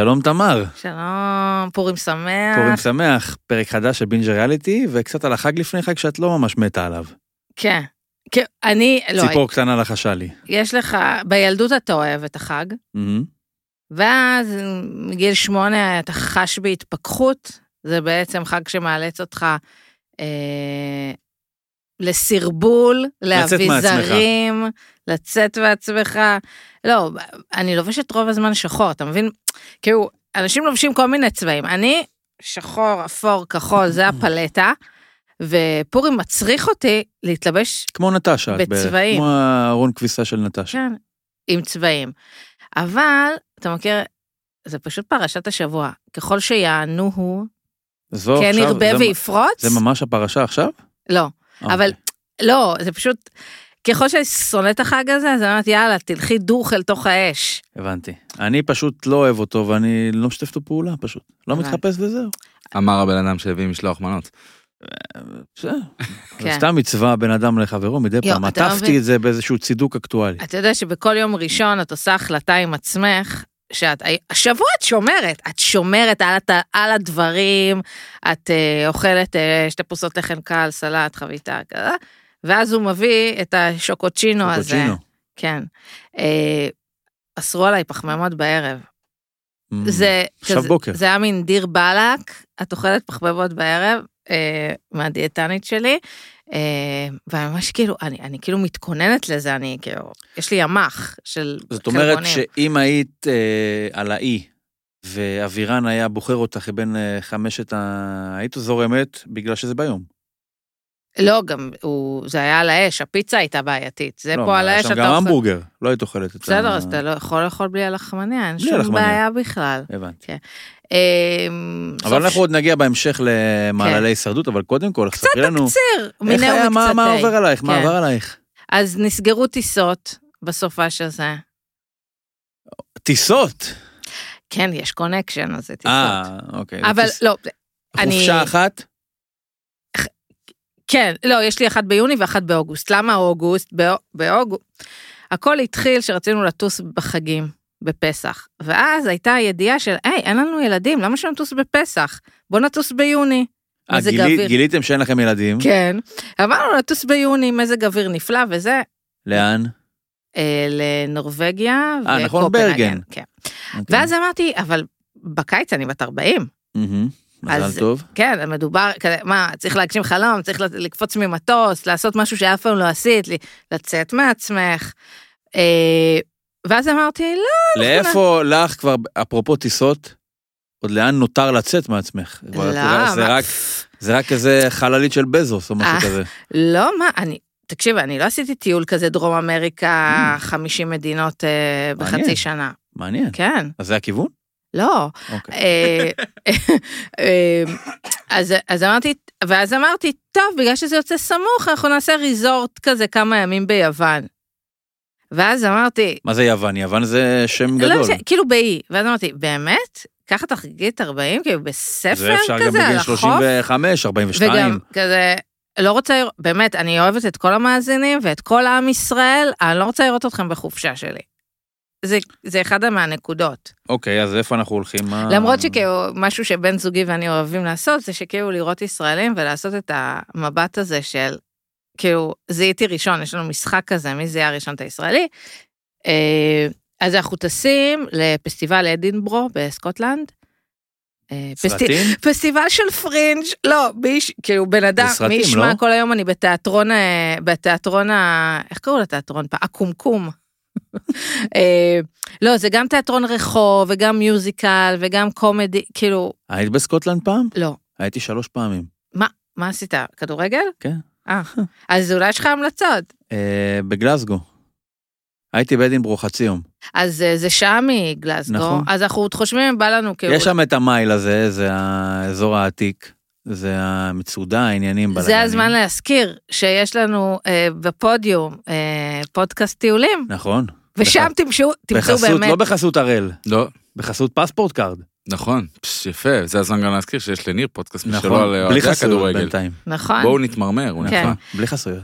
שלום תמר, שלום, פורים שמח. פורים שמח, פרק חדש של בינג' ריאליטי, וקצת על החג לפני חג שאת לא ממש מתה עליו. כן. כן, אני, לא, ציפור קטנה לחשה לי. יש לך, בילדות אתה אוהב את החג, מהמם. ואז מגיל שמונה אתה חש בהתפכחות, זה בעצם חג שמאלץ אותך אה, לסרבול, לאביזרים, לצאת מעצמך. לא, אני לובשת רוב הזמן שחור, אתה מבין? כאילו, אנשים לובשים כל מיני צבעים. אני, שחור, אפור, כחול, זה הפלטה, ופורים מצריך אותי להתלבש כמו נטשה. בצבעים. כמו הארון כביסה של נטשה. כן, עם צבעים. אבל, אתה מכיר, זה פשוט פרשת השבוע. ככל שיענו הוא, כן ירבה ויפרוץ, זה ממש הפרשה עכשיו? לא. אוקיי. אבל, לא, זה פשוט, ככל שאני שונאת את החג הזה, אז אני אומרת, יאללה, תלכי דוך אל תוך האש. הבנתי. אני פשוט לא אוהב אותו ואני לא משתף איתו פעולה פשוט. לא. מתחפש וזהו. אמר הבן אדם שהביא משלוח מנות. בסדר. כן. סתם מצווה בין אדם לחברו מדי פעם. אתה לא עטפתי. את זה באיזשהו צידוק אקטואלי. אתה יודע שבכל יום ראשון את עושה החלטה עם עצמך, שאת, השבוע את שומרת, את שומרת על, על הדברים, את אה, אוכלת אה, שתי פרוסות לחם קל, סלט, חביתה, כזה, ואז הוא מביא את השוקוצ'ינו הזה. קוצ'ינו. כן. אה, אסרו עליי פחמימות בערב. Mm. זה עכשיו כזה- בוקר. זה היה מין דיר באלק, את אוכלת פחמימות בערב, אה, מהדיאטנית שלי, אה, וממש כאילו, אני, אני כאילו מתכוננת לזה, אני כאילו, יש לי ימ"ח של זאת אומרת חלבונים. שאם היית אה, על האי, ואבירן היה בוחר אותך בין אה, חמשת ה... היית זורמת בגלל שזה ביום. לא, גם הוא, זה היה על האש, הפיצה הייתה בעייתית, זה לא, פה על האש, אתה גם אוכל- המבורגר, לא היית אוכלת את בסדר, ה... אז אתה לא יכול לאכול בלי הלחמניה, אין שום הלחמניה. בעיה בכלל. הבנתי. אה, אבל סוף אנחנו עוד נגיע בהמשך למעללי הישרדות, אבל קודם כל, קצת ספרי לנו, תקציר, איך מינהו היה, מה מה. עובר עלייך, מה כן. עבר עלייך? אז נסגרו טיסות בסופש הזה. טיסות. כן, יש connection, אז זה טיסות. אה, אוקיי. אבל טיס- לא, אני- חופשה אחת? כן, לא, יש לי אחת ביוני ואחת באוגוסט. למה אוגוסט? באו- באוגוסט. הכל התחיל שרצינו לטוס בחגים, בפסח. ואז הייתה הידיעה של, היי, אין לנו ילדים, למה שנטוס בפסח? בוא נטוס ביוני. אה, מזג גילי- האוויר. גיליתם שאין לכם ילדים? כן. אמרנו לטוס ביוני, מזג אוויר נפלא וזה. לאן? אה, לנורבגיה אה, נכון, וקופנהגן, ברגן. כן. אוקיי. ואז אמרתי, אבל בקיץ אני בת 40. מהמם. אז- מזל טוב. כן, מדובר, כזה, מה, צריך להגשים חלום, צריך לקפוץ ממטוס, לעשות משהו שאף פעם לא עשית, לצאת מעצמך. אה, ואז אמרתי, לא, לאיפה לך כבר, אפרופו טיסות, עוד לאן נותר לצאת מעצמך? לא, זה מה- רק- זה רק איזה חללית של בזוס או משהו אה. כזה. לא, מה, אני, תקשיב, אני לא עשיתי טיול כזה דרום אמריקה, 50 מדינות אה, בחצי. שנה. מעניין. כן, אז זה הכיוון? לא. אוקיי. אה, אה, אז, אז אמרתי, ואז אמרתי, טוב, בגלל שזה יוצא סמוך, אנחנו נעשה ריזורט כזה כמה ימים ביוון. ואז אמרתי, מה זה יוון? יוון זה שם לא גדול. כאילו באי. ואז אמרתי, באמת? ככה תחגגי את 40? כאילו בספר זה אפשר גם כזה על בגיל החוף? 35, 42. וגם כזה, לא רוצה, לראות- באמת, אני אוהבת את כל המאזינים ואת כל עם ישראל, אני לא רוצה לראות אתכם בחופשה שלי. זה, זה אחד מהנקודות. אוקיי, אז איפה אנחנו הולכים? מה- למרות שכאילו, משהו שבן זוגי ואני אוהבים לעשות, זה שכאילו לראות ישראלים ולעשות את המבט הזה של, כאילו, זיהיתי ראשון, יש לנו משחק כזה, מי זיהה ראשון את הישראלי. אה, אז אנחנו טסים לפסטיבל אדינברו בסקוטלנד. אה, סרטים? פסטיבל של פרינג', לא, ביש, כאילו בן אדם, מי ישמע לא? כל היום אני בתיאטרון, אה, בתיאטרון. איך קראו לתיאטרון? הקומקום. אה, לא, זה גם תיאטרון רחוב, וגם musical, וגם comedy, כאילו, היית בסקוטלנד פעם? לא. הייתי שלוש פעמים. מה עשית? כדורגל? כן. אה, אז אולי יש לך המלצות. אה, בגלסגו. הייתי באדינברו חצי יום. אז אה, זה שעה מגלסגו, נכון. אז אנחנו עוד חושבים בא לנו כאילו... יש שם את המייל הזה, זה האזור העתיק. זה המצודה, העניינים, בלאגנים. זה הזמן להזכיר שיש לנו אה, בפודיום אה, פודקאסט טיולים, נכון. ושם בח- תמצאו, תמצאו בחסות, באמת. לא בחסות הראל, לא, בחסות פספורט קארד. נכון, פש, יפה, זה הזמן גם להזכיר שיש לניר פודקאסט משלו נכון, על בלי אוהדי הכדורגל. בינתיים. נכון. בואו נתמרמר, הוא כן. נפלא. בלי חסויות.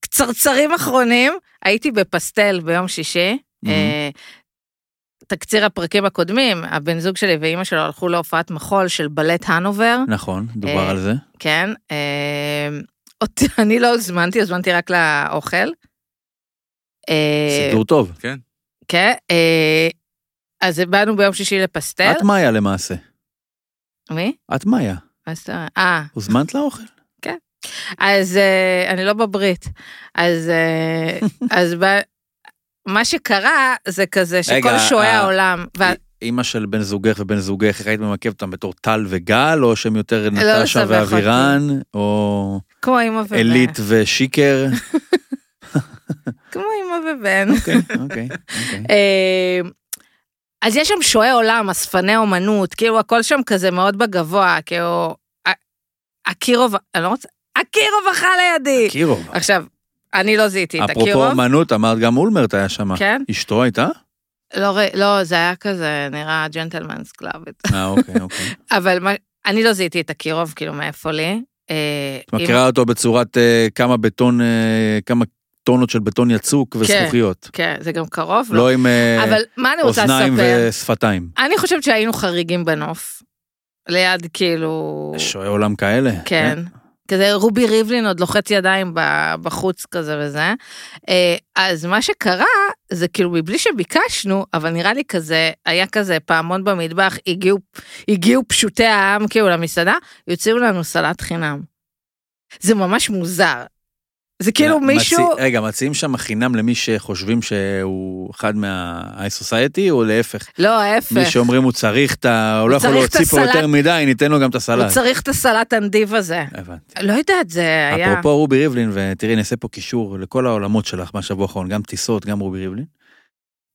קצרצרים אחרונים, הייתי בפסטל ביום שישי. מהמם. תקציר הפרקים הקודמים, הבן זוג שלי ואימא שלו הלכו להופעת מחול של בלט הנובר, נכון, דובר אה, על זה. כן. אה, אותי- אני לא הוזמנתי, הוזמנתי רק לאוכל. אה, סידור טוב. כן. אה, אז באנו ביום שישי לפסטל. את מאיה למעשה. מי? את מאיה. מה זאת אומרת? אה, הוזמנת לאוכל? אז אה, אני לא בברית. אז אה, אז ב- מה שקרה זה כזה שכל שועי אה, העולם, אימא של בן זוגך ובן זוגך, איך היית ממקבת אותם בתור טל וגל, או שהם יותר נטשה לא לסבך ואבירן, או. עילית ושיקר? כמו אמא ובן. אוקיי, אוקיי, אוקיי. אה, אז יש שם שועי עולם, אספני אומנות, כאילו הכל שם כזה מאוד בגבוה, כאילו, אקירוב, אני לא רוצה, אקירוב אכל לידי. קירוב. עכשיו, אני לא זיהיתי את אפרופו אקירוב. אמנות, אמרת גם אולמרט היה שם. כן? אשתו הייתה? לא, לא, זה היה כזה, נראה gentlemen's club. אה, אוקיי, אוקיי. אבל מה, אני לא זיהיתי את אקירוב, כאילו, מאיפה לי. אה, את מכירה אותו בצורת אה, כמה בטון, אה, כמה טונות של בטון יצוק וזכוכיות. כן, זה גם קרוב, לא. לא עם אה, אבל מה אני רוצה אוזניים? ושפתיים. אני חושבת שהיינו חריגים בנוף. ליד כאילו... שועי עולם כאלה. כן. כזה רובי ריבלין עוד לוחץ ידיים בחוץ כזה וזה. אה, אז מה שקרה זה כאילו מבלי שביקשנו, אבל נראה לי כזה, היה כזה פעמון במטבח, הגיעו, הגיעו פשוטי העם כאילו למסעדה, יוציאו לנו סלט חינם. זה ממש מוזר. זה כאילו מציא- מישהו, רגע, מציעים שם חינם למי שחושבים שהוא אחד מה-high society, או להפך? לא ההפך, מי שאומרים הוא צריך את ה... הוא לא יכול להוציא פה. יותר מדי, ניתן לו גם את הוא הסלט. צריך את הסלט הנדיב הזה. הבנתי. לא יודעת, זה היה... אפרופו רובי ריבלין, ותראי, נעשה פה קישור לכל העולמות שלך מהשבוע האחרון, גם טיסות, גם רובי ריבלין.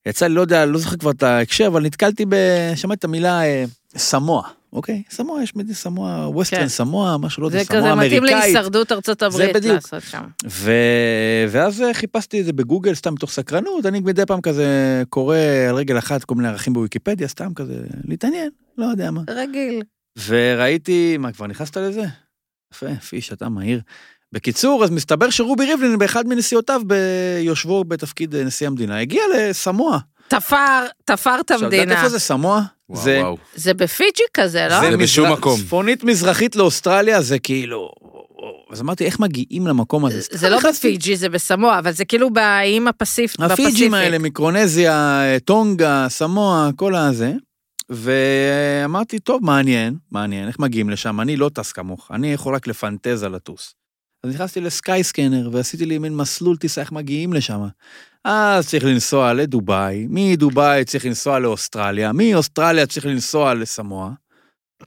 יצא לי, לא יודע, לא זוכר כבר את ההקשר, אבל נתקלתי ב... שמעתי את המילה אה, סמואה, אוקיי? סמואה, יש מדי סמואה, ווסטרן כן. סמואה, משהו, לא יודע, זה סמואה כזה מתאים אמריקאית. להישרדות ארצות הברית. לעשות שם. ו... ואז אה, חיפשתי את זה בגוגל, סתם מתוך סקרנות, אני מדי פעם כזה קורא על רגל אחת כל מיני ערכים בוויקיפדיה, סתם כזה להתעניין, לא יודע מה. רגיל. וראיתי, מה, כבר נכנסת לזה? יפה, פיש, אתה מהיר. בקיצור, אז מסתבר שרובי ריבלין באחד מנסיעותיו ביושבו בתפקיד אה, נשיא המדינה, הגיע לסמואה. תפר, תפר את עכשיו, את יודעת המדינה. איפה זה סמואה? וואו, זה, וואו. זה בפיג'י כזה, לא? זה בשום מקום. צפונית מזרחית לאוסטרליה, זה כאילו... אז אמרתי, איך מגיעים למקום הזה? סתם זה לא. בפיג'י, זה בסמואה, אבל זה כאילו באיים הפסיפ... הפיג'ים בפסיפיק. האלה, מיקרונזיה, טונגה, סמואה, כל הזה. ואמרתי, טוב, מעניין, מעניין, איך מגיעים לשם? אני לא טס כמוך, אני יכול רק לפנטז על לטוס. אז נכנסתי לסקייסקנר ועשיתי לי מין מסלול טיסה, איך מגיעים לשם. אז צריך לנסוע לדובאי, מדובאי צריך לנסוע לאוסטרליה, מאוסטרליה צריך לנסוע לסמואה.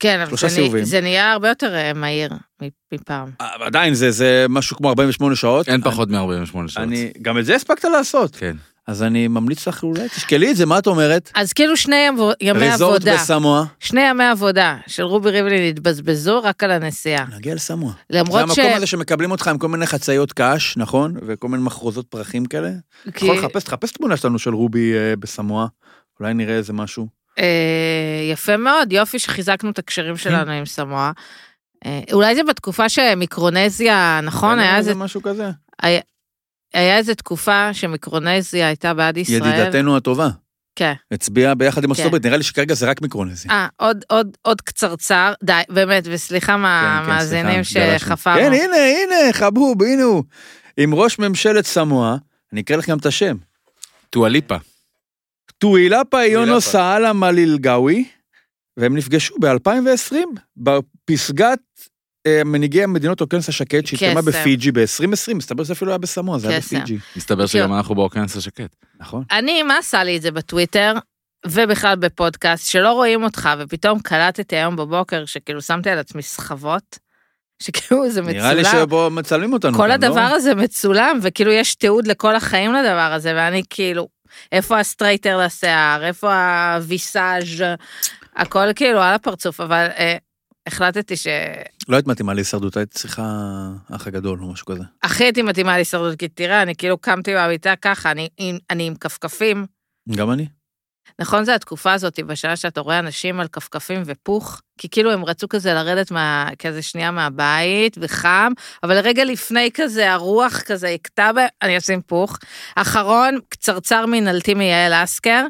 כן, אבל זה. נה- זה נהיה הרבה יותר אה, מהיר מ- מפעם. אבל עדיין זה, זה משהו כמו 48 שעות. אין פחות מ-48 שעות. אני, גם את זה הספקת לעשות. כן. אז אני ממליץ לך אולי, תשקלי את זה, מה את אומרת? אז כאילו שני ימי ריזורט עבודה, בסמואה. שני ימי עבודה של רובי ריבלין התבזבזו רק על הנסיעה. נגיע לסמואה. זה למרות ש... המקום הזה שמקבלים אותך עם כל מיני חצאיות קש, נכון? וכל מיני מחרוזות פרחים כאלה. כי- יכול לחפש, תחפש תמונה שלנו של רובי אה, בסמואה. אולי נראה איזה משהו. אה, יפה מאוד, יופי שחיזקנו את הקשרים כן. שלנו עם סמואה. אה, אולי זה בתקופה שמיקרונזיה, נכון? אין היה איזה איזה, משהו כזה. היה, היה איזה תקופה שמיקרונזיה הייתה בעד ישראל. ידידתנו הטובה. כן. הצביעה ביחד עם כן. ארצות הברית, נראה לי שכרגע זה רק מיקרונזיה. אה, עוד, עוד, עוד קצרצר, די, באמת, וסליחה כן, מהמאזינים סליחה, גלשנו. שחפרנו. כן, הנה, הנה, חבוב, הנה הוא. עם ראש ממשלת סמואה, אני אקרא לכם את השם. טואליפה. טואילפה יונו. סאלה מלילגאווי, והם נפגשו ב-2020 בפסגת מנהיגי המדינות אוקיינוס השקט שהתקיימה. בפיג'י ב-2020, מסתבר שזה אפילו היה בסמואה, זה היה. בפיג'י. מסתבר שגם אנחנו באוקיינוס השקט. נכון. אני, מה עשה לי את זה בטוויטר, ובכלל בפודקאסט, שלא רואים אותך, ופתאום קלטתי היום בבוקר, שכאילו שמתי על עצמי סחבות, שכאילו זה מצולם. נראה לי שבו מצלמים אותנו. כל הדבר לא? הזה מצולם, וכאילו יש תיעוד לכל החיים לדבר הזה, ואני כאילו, איפה ה straightener לשיער, איפה הוויסאז', הכל כאילו על הפרצוף, אבל אה, החלטתי שהכי לא היית מתאימה להישרדות, היית צריכה אח הגדול או משהו כזה. הייתי מתאימה להישרדות, כי תראה, אני כאילו קמתי מהמיטה ככה, אני, אני עם כפכפים. גם אני. נכון, זה התקופה הזאת, בשעה שאתה רואה אנשים על כפכפים ופוך, כי כאילו הם רצו כזה לרדת מה, כזה שנייה מהבית, וחם, אבל רגע לפני כזה, הרוח כזה הכתה בהם, אני אשים פוך. אחרון, קצרצר מנהלתי מיעל אסקר,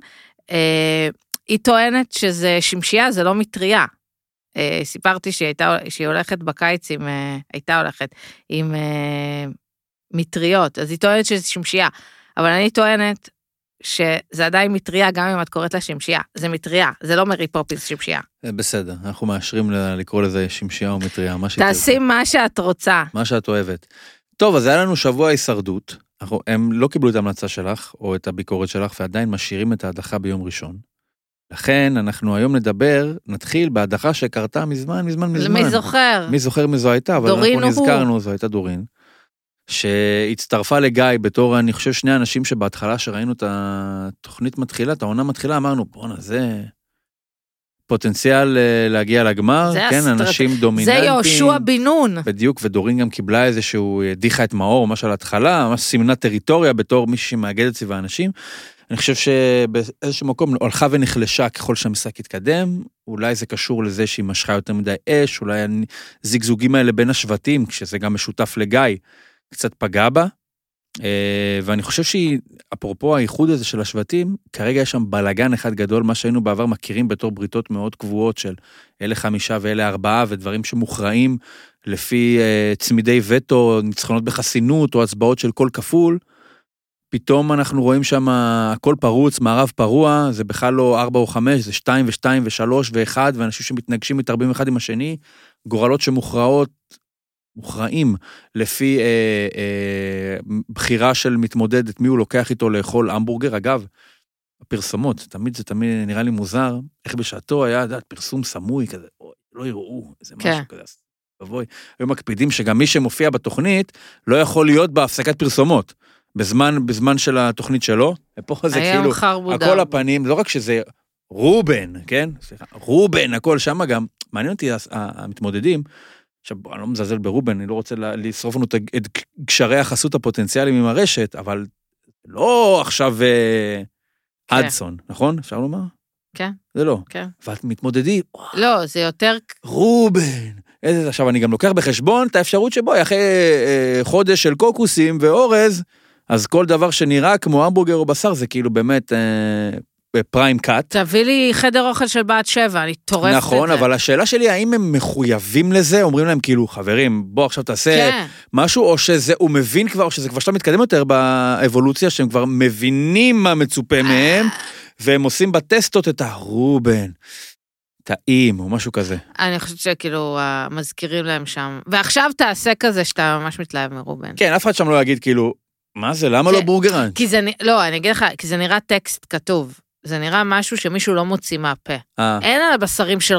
אה, היא טוענת שזה שמשייה, זה לא מטריה. אה, סיפרתי שהיא, הייתה, שהיא הולכת בקיץ עם, אה, הייתה הולכת עם אה, מטריות, אז היא טוענת שזה שמשייה. אבל אני טוענת שזה עדיין מטריה, גם אם את קוראת לה שמשייה. זה מטריה, זה לא מרי פופינס שמשייה. בסדר, אנחנו מאשרים לקרוא לזה שמשייה או מטריה, מה שתרצה. תעשי מה שאת רוצה. מה שאת אוהבת. טוב, אז היה לנו שבוע הישרדות. הם לא קיבלו את ההמלצה שלך, או את הביקורת שלך, ועדיין משאירים את ההדחה ביום ראשון. לכן, אנחנו היום נדבר, נתחיל בהדחה שקרתה מזמן, מזמן, מזמן. מי זוכר? מי זוכר מי זו הייתה, אבל אנחנו הוא. נזכרנו, זו הייתה דורין. שהצטרפה לגיא בתור, אני חושב, שני אנשים שבהתחלה שראינו את התוכנית מתחילה, את העונה מתחילה, אמרנו, בואנה, זה פוטנציאל אה, להגיע לגמר, זה כן, הסטרט- אנשים זה דומיננטיים. יהושע בן נון. בדיוק, ודורין גם קיבלה איזשהו, הדיחה את מאור ממש על ההתחלה, ממש סימנה טריטוריה בתור מישהי שמאגדת סביב האנשים. אני חושב שבאיזשהו מקום הלכה ונחלשה ככל שהמשחק התקדם, אולי זה קשור לזה שהיא משכה יותר מדי אש, אולי הזיגזוגים האלה בין השבטים, כשזה גם משותף לגיא, קצת פגע בה. אה, ואני חושב שהיא, אפרופו האיחוד הזה של השבטים, כרגע יש שם בלאגן אחד גדול, מה שהיינו בעבר מכירים בתור בריתות מאוד קבועות של אלה חמישה ואלה ארבעה, ודברים שמוכרעים לפי אה, צמידי וטו, ניצחונות בחסינות או הצבעות של קול כפול. פתאום אנחנו רואים שם הכל פרוץ, מערב פרוע, זה בכלל לא ארבע או חמש, זה שתיים ושתיים ושלוש ואחד, ואנשים שמתנגשים מתערבים אחד עם השני, גורלות שמוכרעות, מוכרעים לפי אה, אה, בחירה של מתמודד, את מי הוא לוקח איתו לאכול המבורגר. אגב, הפרסומות, תמיד זה תמיד נראה לי מוזר, איך בשעתו היה, את יודעת, פרסום סמוי כזה, אוי, לא יראו, איזה כן. משהו כזה. אבוי, היו מקפידים שגם מי שמופיע בתוכנית לא יכול להיות בהפסקת פרסומות. בזמן, בזמן של התוכנית שלו, ופה זה כאילו. הכל הפנים, לא רק שזה רובן, כן? סליחה, רובן, הכל שם גם, מעניין אותי המתמודדים, עכשיו, אני לא מזלזל ברובן, אני לא רוצה לשרוף לנו את קשרי החסות הפוטנציאליים עם הרשת, אבל לא עכשיו אה, כן. אדסון, נכון? אפשר לומר? כן. זה לא. כן. ואת מתמודדים, לא, זה יותר... רובן. איזה, עכשיו, אני גם לוקח בחשבון את האפשרות שבו, אחרי אה, חודש של קוקוסים ואורז, אז כל דבר שנראה כמו המבורגר או בשר, זה כאילו באמת אה, פריים קאט. תביא לי חדר אוכל של בת שבע, אני טורפת את זה. נכון, אבל השאלה שלי, האם הם מחויבים לזה? אומרים להם כאילו, חברים, בוא עכשיו תעשה כן. משהו, או שזה, הוא מבין כבר, או שזה כבר שלב מתקדם יותר באבולוציה, שהם כבר מבינים מה מצופה מהם, והם עושים בטסטות את הרובן, טעים, או משהו כזה. אני חושבת שכאילו אה, מזכירים להם שם. ועכשיו תעשה כזה שאתה ממש מתלהב מרובן. כן, אף אחד שם לא יגיד כאילו, מה זה, למה לא כן. בורגראנץ'? כי זה, לא, אני אגיד לך, כי זה נראה טקסט כתוב. זה נראה משהו שמישהו לא מוציא מהפה. אה, אין על הבשרים של...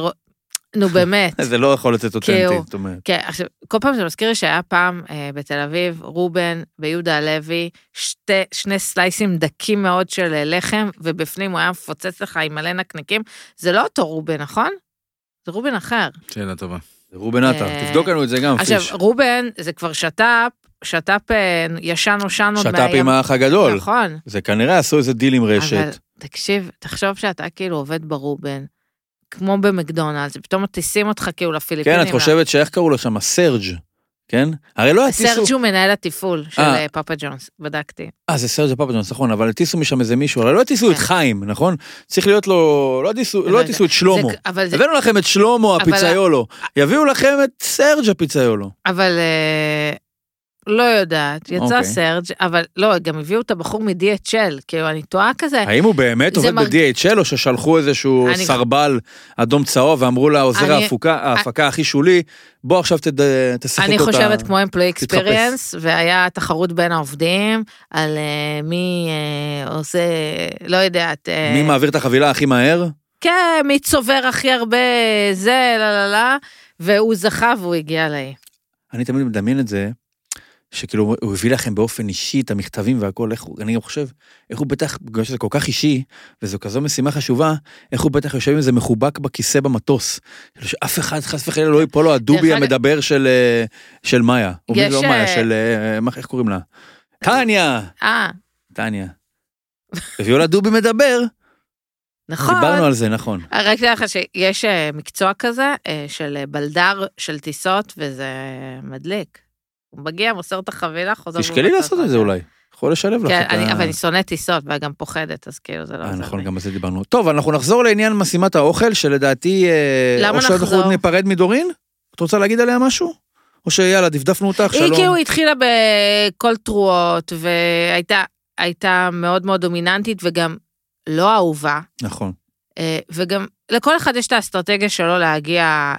נו באמת. זה לא יכול לצאת אותנטי, כאילו, זאת אומרת. כן, עכשיו, כל פעם זה מזכיר לי שהיה פעם אה, בתל אביב, רובן ויהודה הלוי, שתי, שני סלייסים דקים מאוד של אה, לחם, ובפנים הוא היה מפוצץ לך עם מלא נקניקים. זה לא אותו רובן, נכון? זה רובן אחר. שאלה טובה. זה רובן עטר, אה, תבדוק לנו את זה גם, עכשיו, פיש. רובן זה כבר שת"פ, שת"פ אה, ישן נושן עוד שת"פ עם האח הגדול. נכון. זה כנראה עשו איזה דיל עם אבל רשת. תקשיב, תחשוב שאתה כאילו עובד ברובן, כמו במקדונלדס, ופתאום מטיסים אותך כאילו לפיליפינים. כן, את חושבת שאיך קראו לו שם, סרג', כן? הרי לא הטיסו... סרג' הוא מנהל התפעול של אה. אה, פאפה ג'ונס, בדקתי. אה, זה סרג' פאפה ג'ונס, נכון, אבל הטיסו משם איזה מישהו, הרי לא הטיסו את כן. חיים, נכון? צריך להיות לו... לא הטיסו- לא לא את שלמה. זה- אבל זה... הבאנו לכם את שלמה אבל- הפיצאיולו, יביאו לכם את סרג' הפיצאיולו. אבל לא יודעת, יצא אוקיי. סרג', אבל לא, גם הביאו את הבחור מ-DHL, כאילו, אני טועה כזה. האם הוא באמת עובד מרג- ב-DHL או ששלחו איזשהו אני- סרבל אדום צהוב ואמרו לעוזר אני- ההפקה ההפקה הכי שולי, בוא עכשיו תד- תשחק אני אותה. חושבת כמו תתחפש. אקספריאנס, והיה תחרות בין העובדים על אה, מי אה, עושה, לא יודעת, אה, מי מעביר את החבילה הכי מהר? כן, מי צובר הכי הרבה זה, לא, לא, לא, והוא זכה והוא הגיע לאי. אני תמיד מדמיין את זה, שכאילו הוא הביא לכם באופן אישי את המכתבים והכל, איך הוא, אני גם חושב, איך הוא בטח, בגלל שזה כל כך אישי, וזו כזו משימה חשובה, איך הוא בטח יושב עם איזה מחובק בכיסא במטוס. כאילו שאף אחד חס וחלילה לא ייפול לו הדובי המדבר של, אה, של מאיה. יש, לא מאיה, אה, של, אה, איך קוראים לה? טניה! אה, טניה. הביאו לה דובי מדבר, נכון. דיברנו על זה, נכון. רק תדע לך שיש מקצוע כזה של בלדר של טיסות, וזה מדליק. הוא מגיע, מוסר את החבילה, חוזר... תשקלי לעשות את זה. אולי. יכול לשלב לך כן, אני-. אבל אני שונאת טיסות וגם פוחדת, אז כאילו זה לא אה, נכון. גם על זה דיברנו. טוב, אנחנו נחזור לעניין משימת האוכל, שלדעתי... אה, למה או שאנחנו נחזור? ניפרד מדורין? את רוצה להגיד עליה משהו? או שיאללה, דפדפנו אותך, שלום. היא כאילו התחילה בכל תרועות, והייתה הייתה מאוד מאוד דומיננטית וגם לא אהובה, נכון. אה, וגם לכל אחד יש את האסטרטגיה שלו להגיע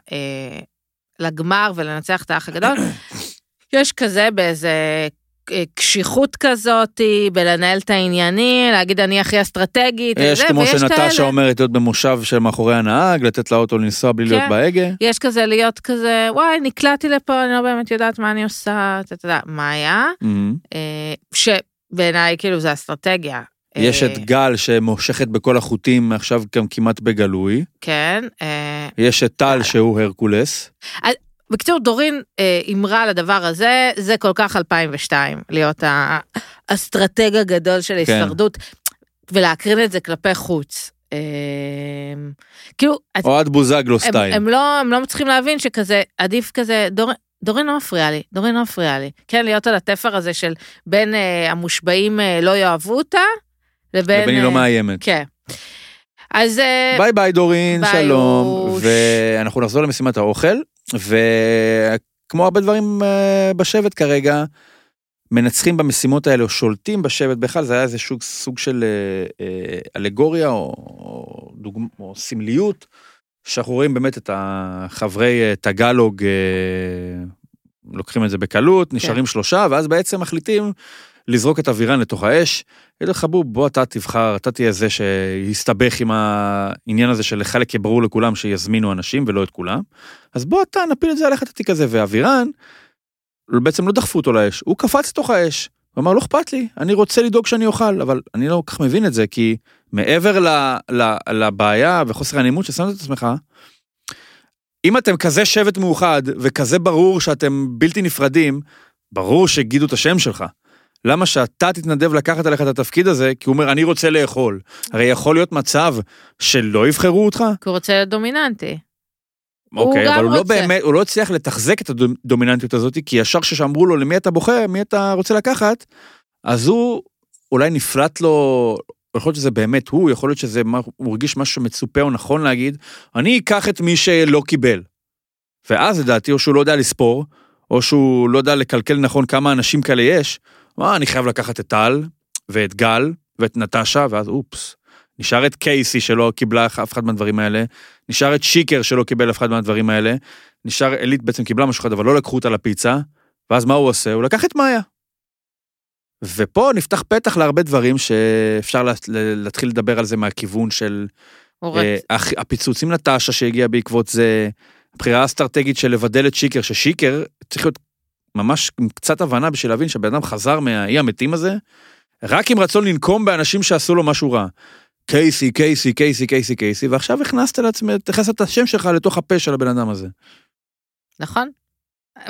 לגמר ולנצח את האח הגדול. יש כזה באיזה אה, קשיחות כזאת, בלנהל את העניינים, להגיד אני הכי אסטרטגית, יש וזה, כמו שנטשה אומרת להיות במושב של מאחורי הנהג, לתת לאוטו לנסוע בלי להיות כן. בהגה. יש כזה להיות כזה, וואי, נקלעתי לפה, אני לא באמת יודעת מה אני עושה, אתה יודע, מה היה? אה, שבעיניי כאילו זה אסטרטגיה. יש אה, את גל שמושכת בכל החוטים עכשיו גם כמעט בגלוי. כן. יש את טל שהוא הרקולס. בקיצור, דורין אה, הימרה על הדבר הזה, זה כל כך 2002, להיות האסטרטג הגדול של כן. ההישרדות, ולהקרין את זה כלפי חוץ. אה, כאילו, אוהד בוזגלו הם, style. הם, לא, הם לא מצליחים להבין שכזה, עדיף כזה, דור, דורין לא מפריעה לי, דורין לא מפריעה לי. כן, להיות על התפר הזה של בין אה, המושבעים אה, לא יאהבו אותה, לבין... לבין היא לא אה, מאיימת. כן. אז... אה, bye bye דורין, ביי, שלום. אוש. ואנחנו נחזור למשימת האוכל, וכמו הרבה דברים אה, בשבט כרגע, מנצחים במשימות האלה או שולטים בשבט בכלל, זה היה איזה סוג, סוג של אה, אה, אלגוריה או, או, דוגמ, או סמליות, שאנחנו רואים באמת את החברי אה, טגלוג, אה, לוקחים את זה בקלות, נשארים שלושה, ואז בעצם מחליטים לזרוק את אבירן לתוך האש. יגיד לך בוב, בוא אתה תבחר, אתה תהיה זה שיסתבך עם העניין הזה של לחלק יהיה ברור לכולם שיזמינו אנשים ולא את כולם. אז בוא אתה נפיל את זה עליך את התיק הזה, ואבירן, בעצם לא דחפו אותו לאש, הוא קפץ לתוך האש. הוא אמר, לא אכפת לי, אני רוצה לדאוג שאני אוכל, אבל אני לא כל כך מבין את זה, כי מעבר ל, ל, לבעיה וחוסר הנעימות ששמת את עצמך, אם אתם כזה שבט מאוחד וכזה ברור שאתם בלתי נפרדים, ברור שהגידו את השם שלך. למה שאתה תתנדב לקחת עליך את התפקיד הזה, כי הוא אומר, אני רוצה לאכול. הרי יכול להיות מצב שלא יבחרו אותך, כי הוא רוצה להיות דומיננטי. אוקיי, גם אבל הוא לא. באמת, הוא לא הצליח לתחזק את הדומיננטיות הזאת, כי ישר כשאמרו לו למי אתה בוחר, מי אתה רוצה לקחת, אז הוא אולי נפלט לו, יכול להיות שזה באמת הוא, יכול להיות שזה, הוא הרגיש משהו שמצופה או נכון להגיד, אני אקח את מי שלא קיבל. ואז לדעתי, או שהוא לא יודע לספור, או שהוא לא יודע לקלקל נכון כמה אנשים כאלה יש, מה, אני חייב לקחת את טל, ואת גל, ואת נטשה, ואז אופס. נשאר את קייסי שלא קיבלה אף אחד מהדברים האלה, נשאר את שיקר שלא קיבל אף אחד מהדברים האלה, נשאר אלית בעצם קיבלה משהו אחד, אבל לא לקחו אותה לפיצה, ואז מה הוא עושה? הוא לקח את מאיה. ופה נפתח פתח להרבה דברים שאפשר לה- להתחיל לדבר על זה מהכיוון של אה, הפיצוץ עם נטשה שהגיע בעקבות זה, הבחירה האסטרטגית של לבדל את שיקר, ששיקר צריך להיות ממש עם קצת הבנה בשביל להבין שהבן אדם חזר מהאי המתים הזה, רק עם רצון לנקום באנשים שעשו לו משהו רע. קייסי, קייסי, קייסי, קייסי, קייסי, ועכשיו הכנסת לעצמך, הכנסת את השם שלך לתוך הפה של הבן אדם הזה. נכון?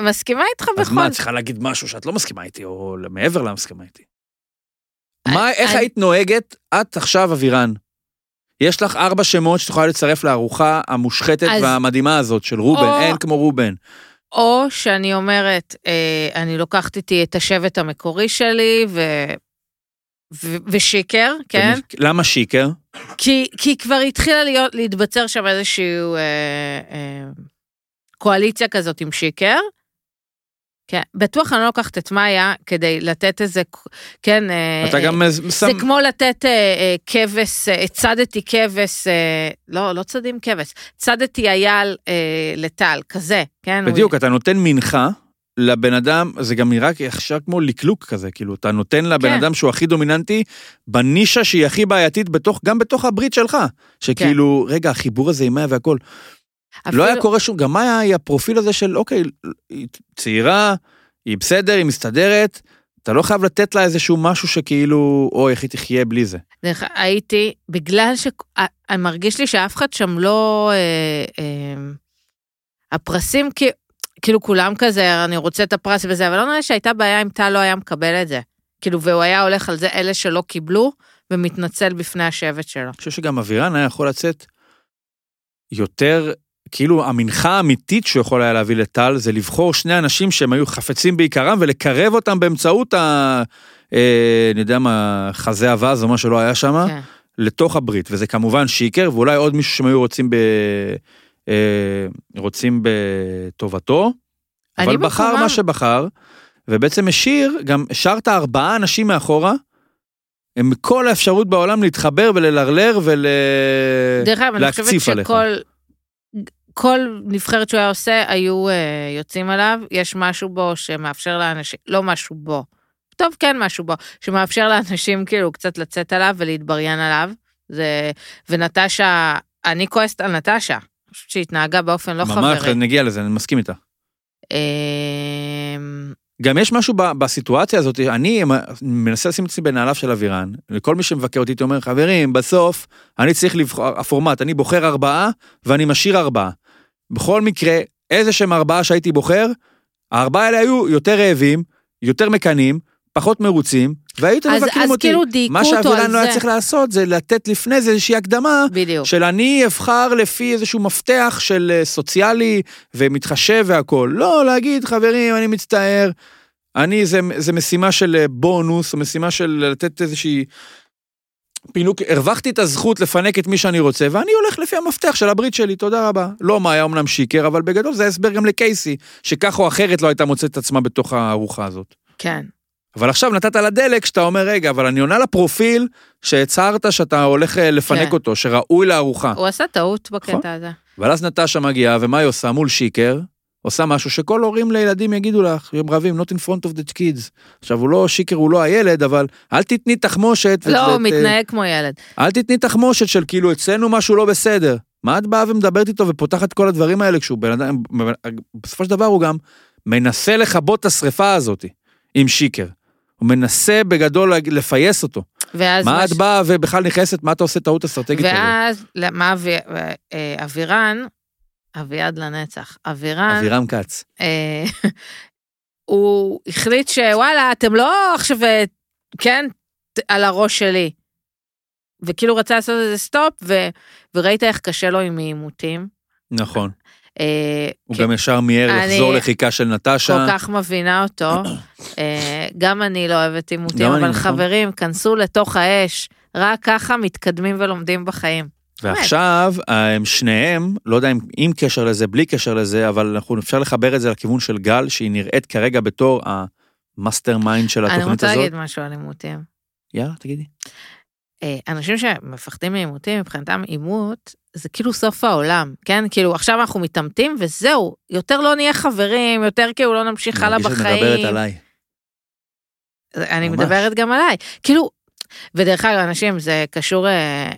מסכימה איתך אז בכל מה, את צריכה להגיד משהו שאת לא מסכימה איתי, או מעבר למסכימה איתי. מה, אני- איך אני- היית נוהגת, את עכשיו אבירן? יש לך ארבע שמות שאת יכולה לצרף לארוחה המושחתת אז- והמדהימה הזאת של רובן, או- אין כמו רובן. או שאני אומרת, אה, אני לוקחת איתי את השבט המקורי שלי, ו... ו... ושיקר, כן? למה שיקר? כי, כי כבר התחילה להיות, להתבצר שם איזושהי אה, אה, קואליציה כזאת עם שיקר. כן, בטוח אני לא לוקחת את מאיה כדי לתת איזה, כן, אה, אתה אה, גם זה שם... כמו לתת אה, אה, כבש, אה, צדתי כבש, אה, לא, לא צדים כבש, צדתי אייל אה, לטל, כזה, כן? הוא- בדיוק, אתה נותן מנחה לבן אדם, זה גם נראה עכשיו כמו לקלוק כזה, כאילו, אתה נותן לבן כן. אדם שהוא הכי דומיננטי בנישה שהיא הכי בעייתית בתוך, גם בתוך הברית שלך. שכאילו, רגע, החיבור הזה עם מאיה והכל. לא היה אפילו- קורה שום, גם מאיה היא הפרופיל הזה של, אוקיי, היא צעירה, היא בסדר, היא מסתדרת, אתה לא חייב לתת לה איזשהו משהו שכאילו, אוי, איך היא תחיה בלי זה. דרך- הייתי, בגלל ש... אה, מרגיש לי שאף אחד שם לא... אה, אה, הפרסים, כי- כאילו כולם כזה, אני רוצה את הפרס וזה, אבל לא נראה שהייתה בעיה אם טל לא היה מקבל את זה. כאילו, והוא היה הולך על זה, אלה שלא קיבלו, ומתנצל בפני השבט שלו. אני חושב שגם אבירן היה יכול לצאת יותר כאילו המנחה האמיתית שהוא יכול היה להביא לטל זה לבחור שני אנשים שהם היו חפצים בעיקרם ולקרב אותם באמצעות ה... אה, אני יודע מה, חזה אווז או מה שלא היה שם, כן. לתוך הברית, וזה כמובן שיקר ואולי עוד מישהו שהם היו רוצים ב... אה, רוצים בטובתו, אבל בחר במקומם- מה שבחר, ובעצם השאיר, גם השארת ארבעה אנשים מאחורה, עם כל האפשרות בעולם להתחבר וללרלר ול... דרך אגב, אני חושבת עליך. שכל כל נבחרת שהוא היה עושה, היו אה, יוצאים עליו. יש משהו בו שמאפשר לאנשים, לא משהו בו, טוב, כן משהו בו, שמאפשר לאנשים כאילו קצת לצאת עליו ולהתבריין עליו. זה, ונטשה, אני כועסת על נטשה, אני חושבת שהיא התנהגה באופן לא ממש, חברי. נגיע לזה, אני מסכים איתה. אמ, גם יש משהו ב- בסיטואציה הזאת, אני מנסה לשים את עצמי בנעליו של אבירן, לכל מי שמבקר אותי, הייתי אומר, חברים, בסוף אני צריך לבחור, הפורמט, אני בוחר ארבעה ואני משאיר ארבעה. בכל מקרה, איזה שהם ארבעה שהייתי בוחר, הארבעה האלה היו יותר רעבים, יותר מקנאים, פחות מרוצים, והייתם אז- מבקרים אז אותי. כאילו דייקו מה אותו על לא היה זה. צריך לעשות זה לתת לפני זה איזושהי הקדמה, בדיוק. של אני אבחר לפי איזשהו מפתח של אה, סוציאלי ומתחשב והכול. לא, להגיד, חברים, אני מצטער, אני, זה, זה משימה של אה, בונוס, משימה של לתת איזושהי פינוק, הרווחתי את הזכות לפנק את מי שאני רוצה, ואני הולך לפי המפתח של הברית שלי, תודה רבה. לא מה היה אמנם שיקר, אבל בגדול זה הסבר גם לקייסי, שכך או אחרת לא הייתה מוצאת את עצמה בתוך הארוחה הזאת. כן. אבל עכשיו נתת לה דלק, שאתה אומר, רגע, אבל אני עונה לפרופיל שהצהרת שאתה הולך אה, לפנק כן. אותו, שראוי לארוחה. הוא עשה טעות נכון. בקטע הזה. אבל אז נטשה מגיעה, ומה היא עושה מול שיקר? עושה משהו שכל הורים לילדים יגידו לך, הם רבים, not in front of the kids. עכשיו, הוא לא, שיקר הוא לא הילד, אבל אל תתני תחמושת. לא, הוא מתנהג כמו ילד. אל תתני תחמושת של כאילו, אצלנו משהו לא בסדר. מה את באה ומדברת איתו ופותחת כל הדברים האלה, כשהוא בן אדם, בסופו של דבר הוא גם מנסה לכבות את השריפה הזאת עם שיקר. הוא מנסה בגדול לפייס אותו. ואז... מה מה את באה ובכלל נכנסת, מה אתה עושה טעות אסטרטגית? ואז, מה אה, אבירן, אביעד לנצח, אבירן, אבירם כץ. אה, הוא החליט שוואלה, אתם לא עכשיו, אה, כן, על הראש שלי. וכאילו רצה לעשות איזה סטופ, ו, וראית איך קשה לו עם עימותים. נכון. אה, הוא כן, גם ישר מיהר אני לחזור לחיקה של נטשה. כל כך מבינה אותו. אה, גם אני לא אוהבת עימותים, אבל נכון. חברים, כנסו לתוך האש, רק ככה מתקדמים ולומדים בחיים. ועכשיו הם שניהם, לא יודע אם עם קשר לזה, בלי קשר לזה, אבל אנחנו אפשר לחבר את זה לכיוון של גל, שהיא נראית כרגע בתור ה mastermind של אני התוכנית רוצה הזאת. להגיד משהו על עימותים. יאללה, תגידי. אה, אנשים שמפחדים מעימותים, מבחינתם עימות זה כאילו סוף העולם, כן? כאילו עכשיו אנחנו מתעמתים וזהו, יותר לא נהיה חברים, יותר כאילו לא נמשיך הלאה אני מרגיש שאת בחיים. מדברת עליי. אני ממש. מדברת גם עליי. כאילו, ודרך אגב, אנשים, זה קשור, אה,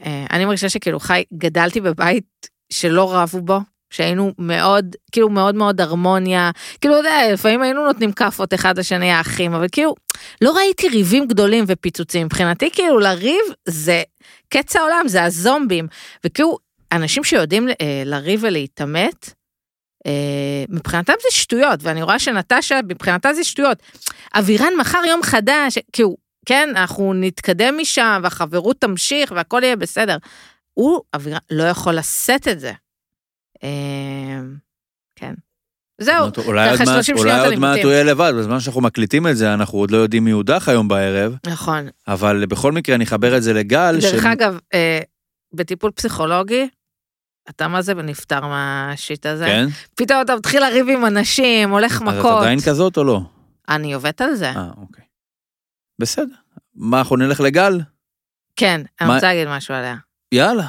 אה, אני מרגישה שכאילו חי, גדלתי בבית שלא רבו בו. שהיינו מאוד, כאילו מאוד מאוד הרמוניה, כאילו, אתה יודע, לפעמים היינו נותנים כאפות אחד לשני האחים, אבל כאילו, לא ראיתי ריבים גדולים ופיצוצים. מבחינתי, כאילו, לריב זה קץ העולם, זה הזומבים. וכאילו, אנשים שיודעים אה, לריב ולהתעמת, אה, מבחינתם זה שטויות, ואני רואה שנטשה, מבחינתה זה שטויות. אבירן מחר יום חדש, כאילו, כן, אנחנו נתקדם משם, והחברות תמשיך, והכל יהיה בסדר. הוא, אבירן, לא יכול לשאת את זה. אה, כן. זהו, אולי עוד מעט- 30 אולי עוד מעט. הוא יהיה לבד, בזמן שאנחנו מקליטים את זה, אנחנו עוד לא יודעים מי הודח היום בערב, נכון. אבל בכל מקרה אני אחבר את זה לגל. דרך ש- אגב, אה, בטיפול פסיכולוגי, אתה מה זה נפטר מהשיט הזה? כן? פתאום אתה מתחיל לריב עם אנשים, הולך אז את מכות. עדיין כזאת או לא? אני עובדת על זה. אה, אוקיי. בסדר. מה, אנחנו נלך לגל? כן, אני מה- רוצה להגיד משהו עליה. יאללה.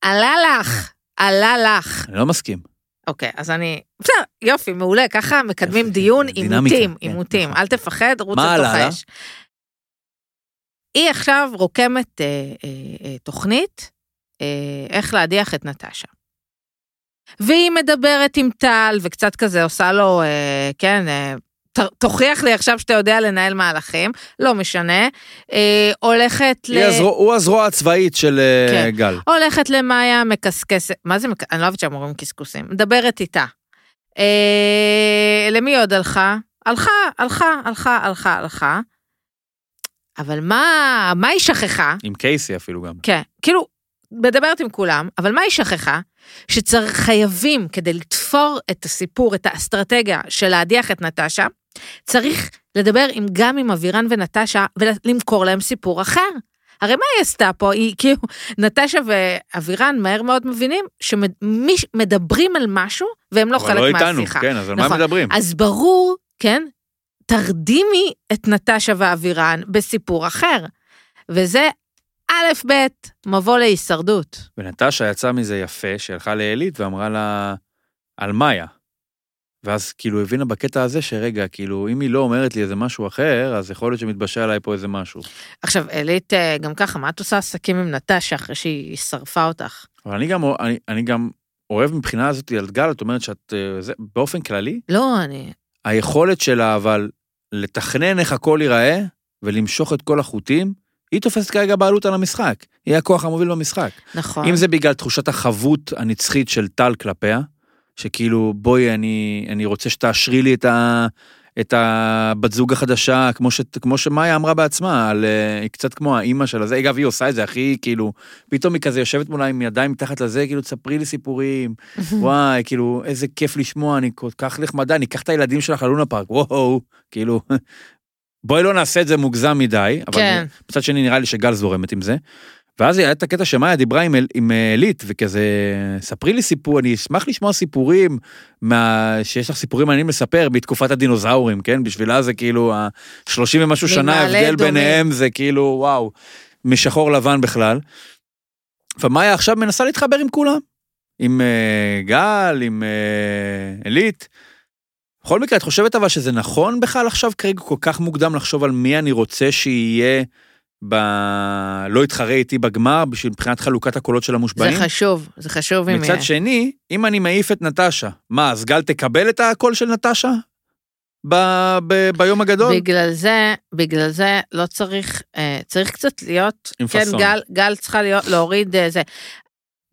עלה לך, עלה לך. אני לא מסכים. אוקיי, אז אני... בסדר, יופי, מעולה, ככה מקדמים יופי, דיון, דינמיקה, עימותים, כן, עימותים. נכון. אל תפחד, רוץ מה לתוך עלה לה? האש. היא עכשיו רוקמת אה, אה, אה, תוכנית אה, איך להדיח את נטשה. והיא מדברת עם טל, וקצת כזה עושה לו, אה, כן, אה, תוכיח לי עכשיו שאתה יודע לנהל מהלכים, לא משנה. אה, הולכת ל... הזרוע- הוא הזרוע הצבאית של אה, כן. גל. הולכת למאיה, מקסקסת, מה זה, אני לא אוהבת שהם אומרים קשקוסים, מדברת איתה. אה, למי עוד הלכה? הלכה, הלכה, הלכה, הלכה, הלכה. אבל מה, מה היא שכחה? עם קייסי אפילו גם. כן, כאילו, מדברת עם כולם, אבל מה היא שכחה? שחייבים, כדי לתפור את הסיפור, את האסטרטגיה של להדיח את נטשה, צריך לדבר עם, גם עם אבירן ונטשה ולמכור להם סיפור אחר. הרי מה היא עשתה פה? היא כאילו, נטשה ואבירן מהר מאוד מבינים שמדברים על משהו והם לא חלק אבל לא מהשיחה. איתנו, כן, אז על מה נכון. מדברים? אז ברור, כן, תרדימי את נטשה ואבירן בסיפור אחר. וזה א', ב', מבוא להישרדות. ונטשה יצאה מזה יפה, שהלכה לעילית ואמרה לה, על מאיה. ואז כאילו הבינה בקטע הזה שרגע, כאילו, אם היא לא אומרת לי איזה משהו אחר, אז יכול להיות שמתבשל עליי פה איזה משהו. עכשיו, אלית, אה, גם ככה, מה את עושה עסקים עם נטשה אחרי שהיא שרפה אותך? אבל אני גם, אני, אני גם אוהב מבחינה הזאת על גל, את אומרת שאת, אה, זה, באופן כללי, לא, אני... היכולת שלה אבל לתכנן איך הכל ייראה ולמשוך את כל החוטים, היא תופסת כרגע בעלות על המשחק. היא הכוח המוביל במשחק. נכון. אם זה בגלל תחושת החבות הנצחית של טל כלפיה, שכאילו בואי אני, אני רוצה שתאשרי לי את, ה, את הבת זוג החדשה, כמו, ש, כמו שמאיה אמרה בעצמה, על, אה, היא קצת כמו האימא שלה, זה, אגב היא עושה את זה הכי כאילו, פתאום היא כזה יושבת מולה עם ידיים מתחת לזה, כאילו תספרי לי סיפורים, וואי, כאילו איזה כיף לשמוע, אני כל כך נחמדה, אני אקח את הילדים שלך ללונה פארק, וואו, כאילו, בואי לא נעשה את זה מוגזם מדי, אבל כן. מצד שני נראה לי שגל זורמת עם זה. ואז היה את הקטע שמאיה דיברה עם, עם אה, אלית, וכזה, ספרי לי סיפור, אני אשמח לשמוע סיפורים, מה, שיש לך סיפורים מעניינים לספר מתקופת הדינוזאורים, כן? בשבילה זה כאילו, ה-30 ומשהו שנה ההבדל. ביניהם זה כאילו, וואו, משחור לבן בכלל. ומאיה עכשיו מנסה להתחבר עם כולם, עם אה, גל, עם אה, אלית. בכל מקרה, את חושבת אבל שזה נכון בכלל עכשיו כרגע כל כך מוקדם לחשוב על מי אני רוצה שיהיה ב... לא יתחרה איתי בגמר בשביל מבחינת חלוקת הקולות של זה המושבעים? חשוב, זה חשוב אם... מצד שני, אם אני מעיף את נטשה, מה, אז גל תקבל את הקול של נטשה? ב... ב... ביום הגדול? בגלל זה, בגלל זה לא צריך, אה, צריך קצת להיות, עם כן, פאסון. גל, גל צריכה להיות, להוריד אה, זה.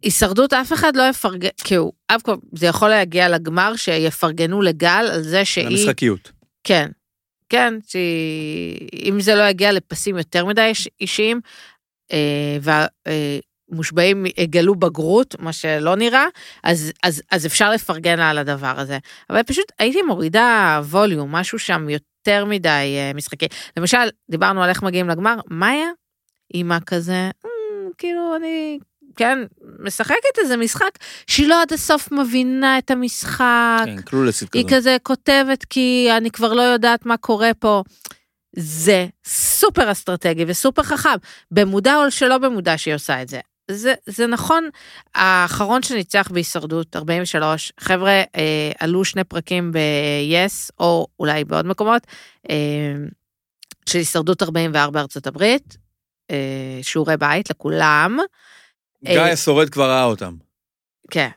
הישרדות אף אחד לא יפרגן, כאילו, אף פעם, זה יכול להגיע לגמר שיפרגנו לגל על זה שהיא, למשחקיות. כן, כן, שאם זה לא יגיע לפסים יותר מדי איש- אישיים, אה, והמושבעים יגלו בגרות, מה שלא נראה, אז, אז, אז אפשר לפרגן לה על הדבר הזה. אבל פשוט הייתי מורידה ווליום, משהו שם יותר מדי אה, משחקי. למשל, דיברנו על איך מגיעים לגמר, מאיה, אימא כזה, "אמ, כאילו אני, כן, משחקת איזה משחק שהיא לא עד הסוף מבינה את המשחק. כן, קלולסית היא כזאת. כזה כותבת כי אני כבר לא יודעת מה קורה פה. זה סופר אסטרטגי וסופר חכם, במודע או שלא במודע שהיא עושה את זה. זה, זה נכון, האחרון שניצח בהישרדות, 43, חבר'ה אה, עלו שני פרקים ב-yes, או אולי בעוד מקומות, אה, של הישרדות 44 ארצות הברית, אה, שיעורי בית לכולם. גיא אה, השורד כבר ראה אותם. כן.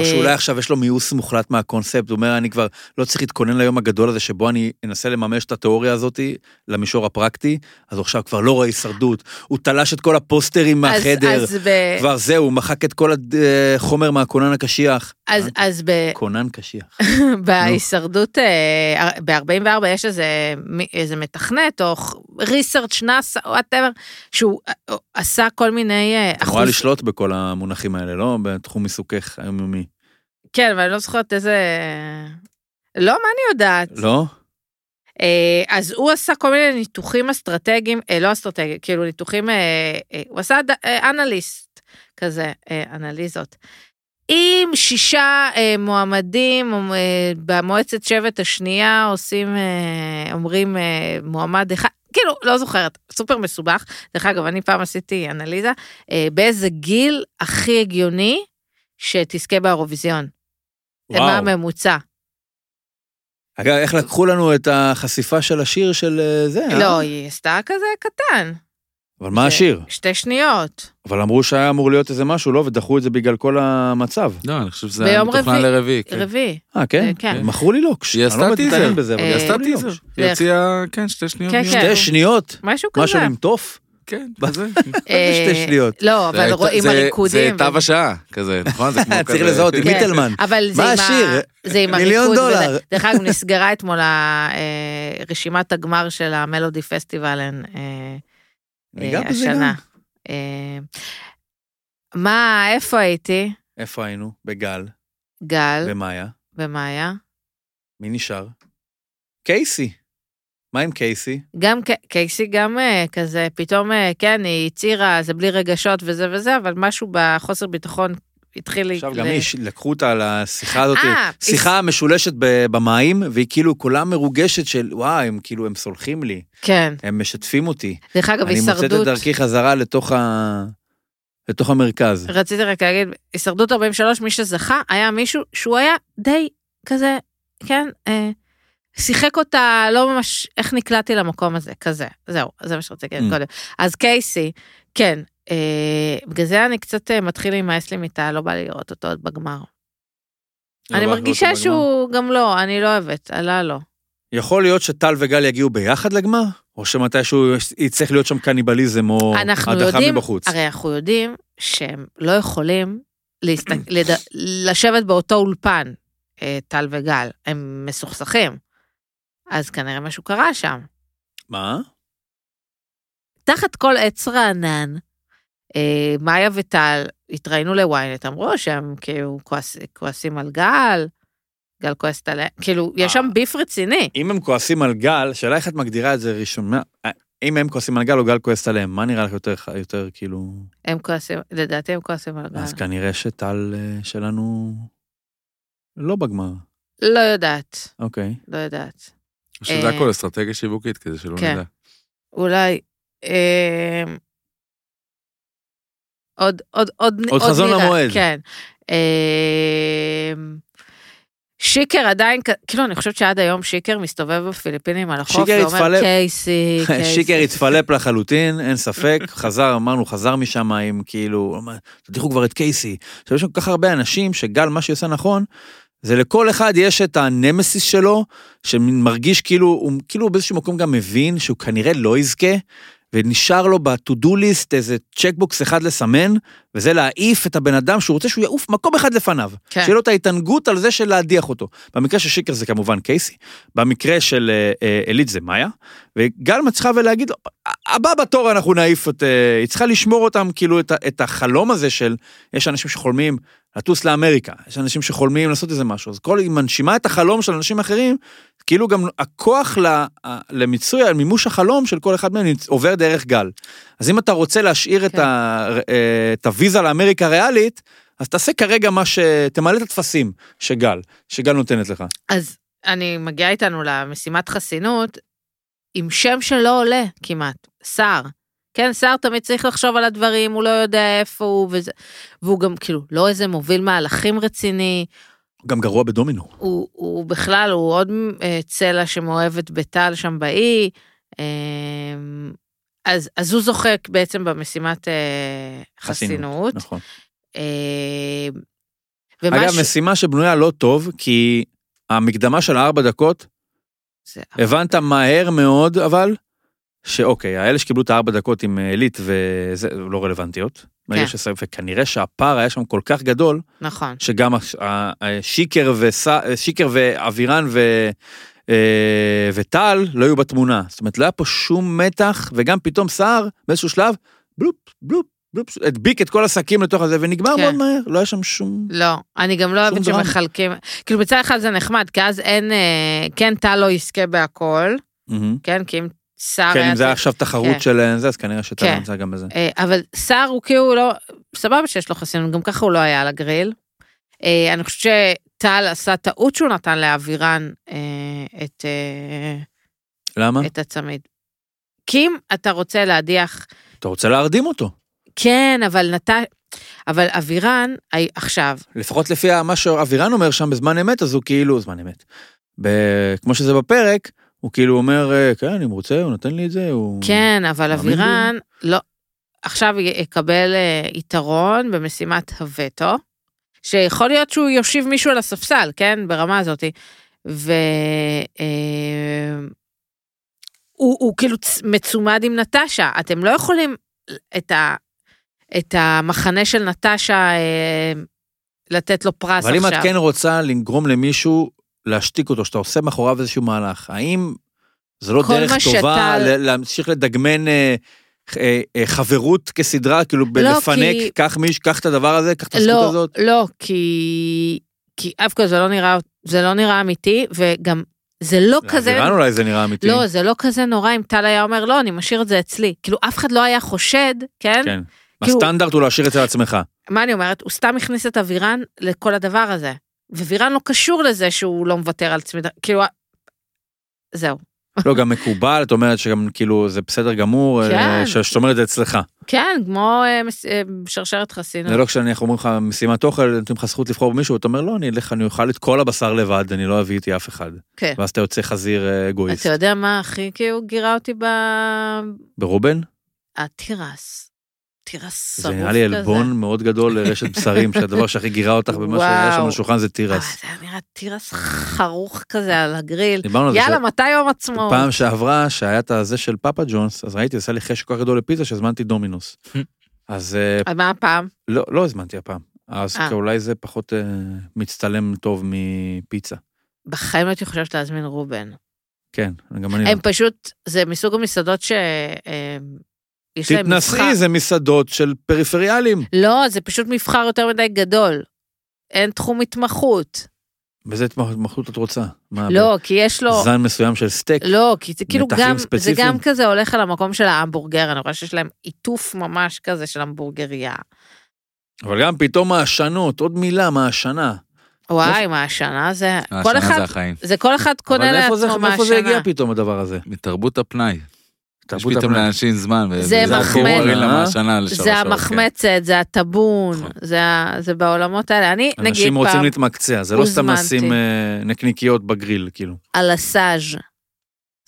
או שאולי עכשיו יש לו מיאוס מוחלט מהקונספט, הוא אומר, אני כבר לא צריך להתכונן ליום הגדול הזה שבו אני אנסה לממש את התיאוריה הזאת למישור הפרקטי, אז הוא עכשיו כבר לא רואה הישרדות, הוא תלש את כל הפוסטרים אז- מהחדר, אז ב- כבר זהו, הוא מחק את כל החומר מהכונן הקשיח. אז, אז ב... כונן קשיח. בהישרדות ב-44 יש איזה, איזה מתכנת או research נאסא, whatever, שהוא אה, עשה כל מיני אה, את אמורה לשלוט בכל המונחים האלה, לא? בתחום עיסוקך היומיומי. כן, אבל אני לא זוכרת איזה... לא, מה אני יודעת? לא? אה, אז הוא עשה כל מיני ניתוחים אסטרטגיים, אה, לא אסטרטגיים, כאילו ניתוחים, אה, הוא עשה אנליסט כזה, אנליזות. עם שישה אה, מועמדים אה, במועצת שבט השנייה עושים, אה, אומרים אה, מועמד אחד, כאילו, לא זוכרת, סופר מסובך. דרך אגב, אני פעם עשיתי אנליזה, אה, באיזה גיל הכי הגיוני שתזכה באירוויזיון. מה וואו. הממוצע. אגב, איך לקחו לנו את החשיפה של השיר של אה, זה, אה? לא, היא עשתה כזה קטן. אבל מה השיר? שתי שניות. אבל אמרו שהיה אמור להיות איזה משהו, לא? ודחו את זה בגלל כל המצב. לא, אני חושב שזה ביום מתוכנן רביעי- לרביעי. כן. רביעי. אה, כן? אה, כן. מכרו לי לוקש. היא אני לא עשתה טיזר. אה, היא היא עשתה לי טיזר. היא הוציאה, כן, שתי שניות. כן. כן. שתי שניות? משהו כזה. משהו עם תוף? כן, כזה. אה, שתי שניות? לא, אבל רואים הריקודים. זה תו השעה, כזה, נכון? זה כמו כזה. צריך לזהות עם כן. מיטלמן. אבל זה מה עם ה- השיר? זה עם מיליון הריקוד. דולר. וזה. דרך אגב, נסגרה אתמול אה, רשימת הגמר של המלודי פסטיבל אה, אה, השנה. אה, מה, איפה הייתי? איפה היינו? בגל. גל ומאיה. ומאיה. מי נשאר? קייסי. מה עם קייסי? גם קייסי גם אה, כזה, פתאום, אה, כן, היא הצהירה, זה בלי רגשות וזה וזה, אבל משהו בחוסר ביטחון התחיל... עכשיו ל- גם היא, לקחו אותה לשיחה הזאת, אה, שיחה משולשת ב- במים, והיא כאילו כולה מרוגשת של, וואי, הם כאילו, הם סולחים לי, כן. הם משתפים אותי. דרך אגב, אני מוצאת את הישרדות, דרכי חזרה לתוך ה... לתוך המרכז. רציתי רק להגיד, הישרדות 43, מי שזכה, היה מישהו שהוא היה די כזה, כן, אה, שיחק אותה לא ממש, איך נקלעתי למקום הזה, כזה, זהו, זה מה שרציתי להגיד Mm. קודם. אז קייסי, כן, אה, בגלל זה אני קצת אה, מתחיל להימאס לי מיטה, לא בא לי לראות אותו עוד בגמר. אני לא בא מרגישה אותו בגמר. שהוא גם לא, אני לא אוהבת, עלה לו. יכול להיות שטל וגל יגיעו ביחד לגמר? או שמתישהו יצטרך להיות שם קניבליזם או הדחה יודעים, מבחוץ? הרי אנחנו יודעים שהם לא יכולים להסת... לד... לשבת באותו אולפן, אה, טל וגל, הם מסוכסכים. אז כנראה משהו קרה שם. מה? תחת כל עץ רענן, אה, מאיה וטל התראינו לוויינט, אמרו שהם כאילו כועס, כועסים על גל, גל כועסת עליהם, כאילו, יש שם אה. ביף רציני. אם הם כועסים על גל, שאלה איך את מגדירה את זה ראשון. מה- אם הם כועסים על גל או גל כועסת עליהם, מה נראה לך יותר, יותר כאילו... הם כועסים, לדעתי הם כועסים על גל. אז כנראה שטל אה, שלנו לא בגמר. לא יודעת, אוקיי. לא יודעת. שזה אה, הכל אסטרטגיה שיווקית, כדי שלא כן. נדע. אולי... אה, עוד, עוד, עוד, עוד חזון למועד. כן. אה, שיקר עדיין, כאילו אני חושבת שעד היום שיקר מסתובב בפיליפינים על החוף, ואומר קייסי, קייסי. שיקר התפלפ לחלוטין, אין ספק, חזר, אמרנו, חזר משם עם כאילו, תדיחו כבר את קייסי. עכשיו יש שם כל כך הרבה אנשים שגל, מה שעושה נכון, זה לכל אחד יש את הנמסיס שלו, שמרגיש כאילו, הוא כאילו באיזשהו מקום גם מבין שהוא כנראה לא יזכה, ונשאר לו ב-to-do list איזה checkbox אחד לסמן, וזה להעיף את הבן אדם שהוא רוצה שהוא יעוף מקום אחד לפניו. כן. שיהיה לו את ההתענגות על זה של להדיח אותו. במקרה של שיקר זה כמובן קייסי, במקרה של אה, אה, אלית זה מאיה, וגל מצליחה ולהגיד לו, הבא בתור אנחנו נעיף את... אה, היא צריכה לשמור אותם, כאילו, את, את החלום הזה של, יש אנשים שחולמים לטוס לאמריקה, יש אנשים שחולמים לעשות איזה משהו, אז כל, היא מנשימה את החלום של אנשים אחרים, כאילו גם הכוח למיצוי, על מימוש החלום של כל אחד מהם עובר דרך גל. אז אם אתה רוצה להשאיר את, כן. ה, אה, את הוויזה לאמריקה הריאלית, אז תעשה כרגע מה ש... תמלא את הטפסים שגל, שגל נותנת לך. אז אני מגיעה איתנו למשימת חסינות, עם שם שלא עולה כמעט, שר. כן, שר תמיד צריך לחשוב על הדברים, הוא לא יודע איפה הוא, וזה, והוא גם כאילו לא איזה מוביל מהלכים רציני, גם גרוע בדומינו. הוא, הוא בכלל, הוא עוד אה, צלע שמאוהבת בטל שם באי, אה, אז, אז הוא זוחק בעצם במשימת אה, חסינות. נכון. אה, אגב, ומשהו- משימה שבנויה לא טוב, כי המקדמה של הארבע דקות, זה- הבנת מהר מאוד, אבל, שאוקיי, האלה שקיבלו את הארבע דקות עם עילית וזה לא רלוונטיות. כן. ששם- וכנראה שהפער היה שם כל כך גדול, נכון. שגם שיקר וס- שיקר ואבירן ו... אה, וטל לא היו בתמונה. זאת אומרת, לא היה פה שום מתח, וגם פתאום סער, באיזשהו שלב, בלופ, בלופ, בלופ, הדביק את כל השקים לתוך הזה, ונגמר כן. מאוד מהר, לא היה שם שום... לא, אני גם לא אוהבת. שמחלקים, כאילו בצד אחד זה נחמד, כי אז אין, אה, כן טל לא יזכה בהכל, מהמם. כן, כי אם סער כן, אם זה היה עכשיו תחרות כן. של זה, אז כנראה שטל כן. נמצא גם בזה. אה, אבל סער הוא כאילו לא, סבבה שיש לו חסינות, גם ככה הוא לא היה על הגריל. אה, אני חושבת שטל עשה טעות שהוא נתן לאבירן אה, את, אה, למה? את הצמיד. כי אם אתה רוצה להדיח, אתה רוצה להרדים אותו. כן, אבל נת... אבל אבירן, עכשיו, לפחות לפי מה שאבירן אומר שם בזמן אמת, אז הוא כאילו, זמן אמת. ב- כמו שזה בפרק, הוא כאילו אומר, אה, כן, אם רוצה, הוא נותן לי את זה, הוא... כן, אבל? אבירן, לא, עכשיו יקבל אה, יתרון במשימת הווטו, שיכול להיות שהוא יושיב מישהו על הספסל, כן, ברמה הזאת, ו... אה, הוא, הוא כאילו מצומד עם נטשה, אתם לא יכולים את, ה, את המחנה של נטשה אה, לתת לו פרס אבל אם עכשיו. את כן רוצה לגרום למישהו להשתיק אותו, שאתה עושה מאחוריו איזשהו מהלך, האם זה לא דרך טובה שאתה- להמשיך לדגמן אה, אה, אה, חברות כסדרה, כאילו לא, בלפנק, כי- קח מיש, קח את הדבר הזה, קח את הזכות לא, הזאת. לא, כי... כי אף כל זה לא נראה, זה לא נראה אמיתי, וגם זה לא כזה... לאבירן אולי זה נראה אמיתי. לא, זה לא כזה נורא אם טל היה אומר, לא, אני משאיר את זה אצלי. כאילו, אף אחד לא היה חושד, כן? כן. כאילו- הסטנדרט הוא להשאיר אצל עצמך. מה אני אומרת? הוא סתם הכניס את אבירן לכל הדבר הזה. ווירן לא קשור לזה שהוא לא מוותר על צמידה, כאילו... זהו. לא, גם מקובל, את אומרת שגם כאילו זה בסדר גמור, אה, כן. שאת אומרת את זה אצלך. כן, כמו אה, אה, שרשרת חסינות. זה לא כשאנחנו אומרים לך משימת אוכל, נותנים לך זכות לבחור במישהו, אתה אומר לא, אני אלך, אני אוכל את כל הבשר לבד, אני לא אביא איתי אף אחד. כן. ואז אתה יוצא חזיר אגואיסט. אתה יודע מה הכי כאילו גירה אותי ב... ברובן? התירס. תירס זה שרוף כזה. נראה לי עלבון מאוד גדול לרשת בשרים, שהדבר שהכי גירה אותך במה שהיה שם. על השולחן זה אה, תירס. זה היה נראה תירס חרוך כזה על הגריל. זה יאללה, מתי יום עצמאות? פעם שעברה, שהיה את הזה של פאפה ג'ונס, אז ראיתי, עשה לי חשק כל כך גדול לפיצה שהזמנתי דומינוס. אז אה, מה הפעם? לא, לא הזמנתי הפעם. אז אה. אולי זה פחות אה, מצטלם טוב מפיצה. בחיים לא הייתי חושבת להזמין רובן. כן, גם אני לא. הם פשוט, זה מסוג המסעדות ש... יש להם מבחר. תתנסי, זה מסעדות של פריפריאלים. לא, זה פשוט מבחר יותר מדי גדול. אין תחום התמחות. וזה התמחות את רוצה. מה, לא, כי יש לו... זן מסוים של סטייק. לא, כי זה כאילו מתחים גם, זה ספציפיים? גם כזה הולך על המקום של ההמבורגר, אני רואה שיש להם עיטוף ממש כזה של המבורגריה. אבל גם פתאום העשנות, עוד מילה, מהשנה. וואי, מה השנה זה... השנה זה החיים. זה כל אחד קונה אבל איפה זה- לעצמו מאיפה זה הגיע מהשנה. פתאום הדבר הזה? מתרבות הפנאי. יש תרבות פתאום הפנאי. לאנשים זמן. זה אה? לשלוש זה כן. המחמצת, זה הטבון, נכון. זה בעולמות האלה. אני, נגיד אנשים רוצים פעם, להתמקצע, זה לא סתם. לשים אה, נקניקיות בגריל, כאילו. על הסאז'. מה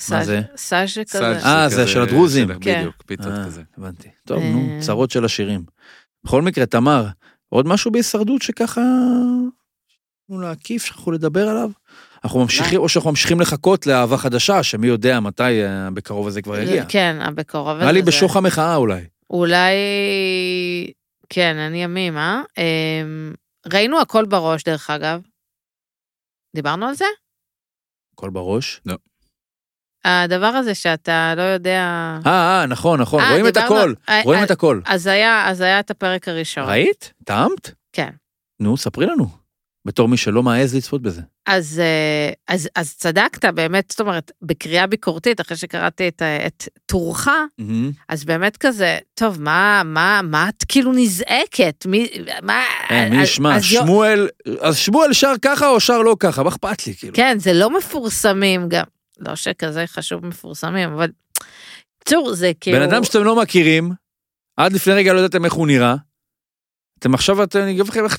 סאז'- זה? סאז' כזה. אה, זה של הדרוזים. כן. בדיוק, פיצות אה, כזה. הבנתי. טוב, אה. נו, צרות של השירים. בכל מקרה, תמר, עוד משהו בהישרדות שככה... להקיף, שכחו לדבר עליו? אנחנו ממשיכים, או שאנחנו ממשיכים לחכות לאהבה חדשה, שמי יודע מתי אה, בקרוב הזה כבר יגיע. כן, בקרוב. נראה לי הזה. בשוך המחאה אולי. אולי... כן, אני ימים, אה? אמ, ראינו הכל בראש, דרך אגב. דיברנו על זה? הכל בראש. הדבר הזה שאתה לא יודע... אה, אה, נכון, נכון, אה, רואים את דיברנו- הכל, אה, רואים אה, את הכל. אז היה, אז היה את הפרק הראשון. ראית? טעמת? כן. נו, ספרי לנו. בתור מי שלא מעז לצפות בזה. אז, אה, אז, אז צדקת, באמת, זאת אומרת, בקריאה ביקורתית, אחרי שקראתי את, ה- את טורך, אז באמת כזה, טוב, מה, מה, מה את כאילו נזעקת? מי, מה... אין, מי ישמע, אז יו- שמואל, אז שמואל שר ככה או שר לא ככה, מה אכפת לי, כאילו. כן, זה לא מפורסמים גם. לא שכזה חשוב מפורסמים, אבל... בקיצור, זה כאילו... בן אדם שאתם לא מכירים, עד לפני רגע לא ידעתם איך הוא נראה, אתם עכשיו, אתם, אני אגיד לכם איך,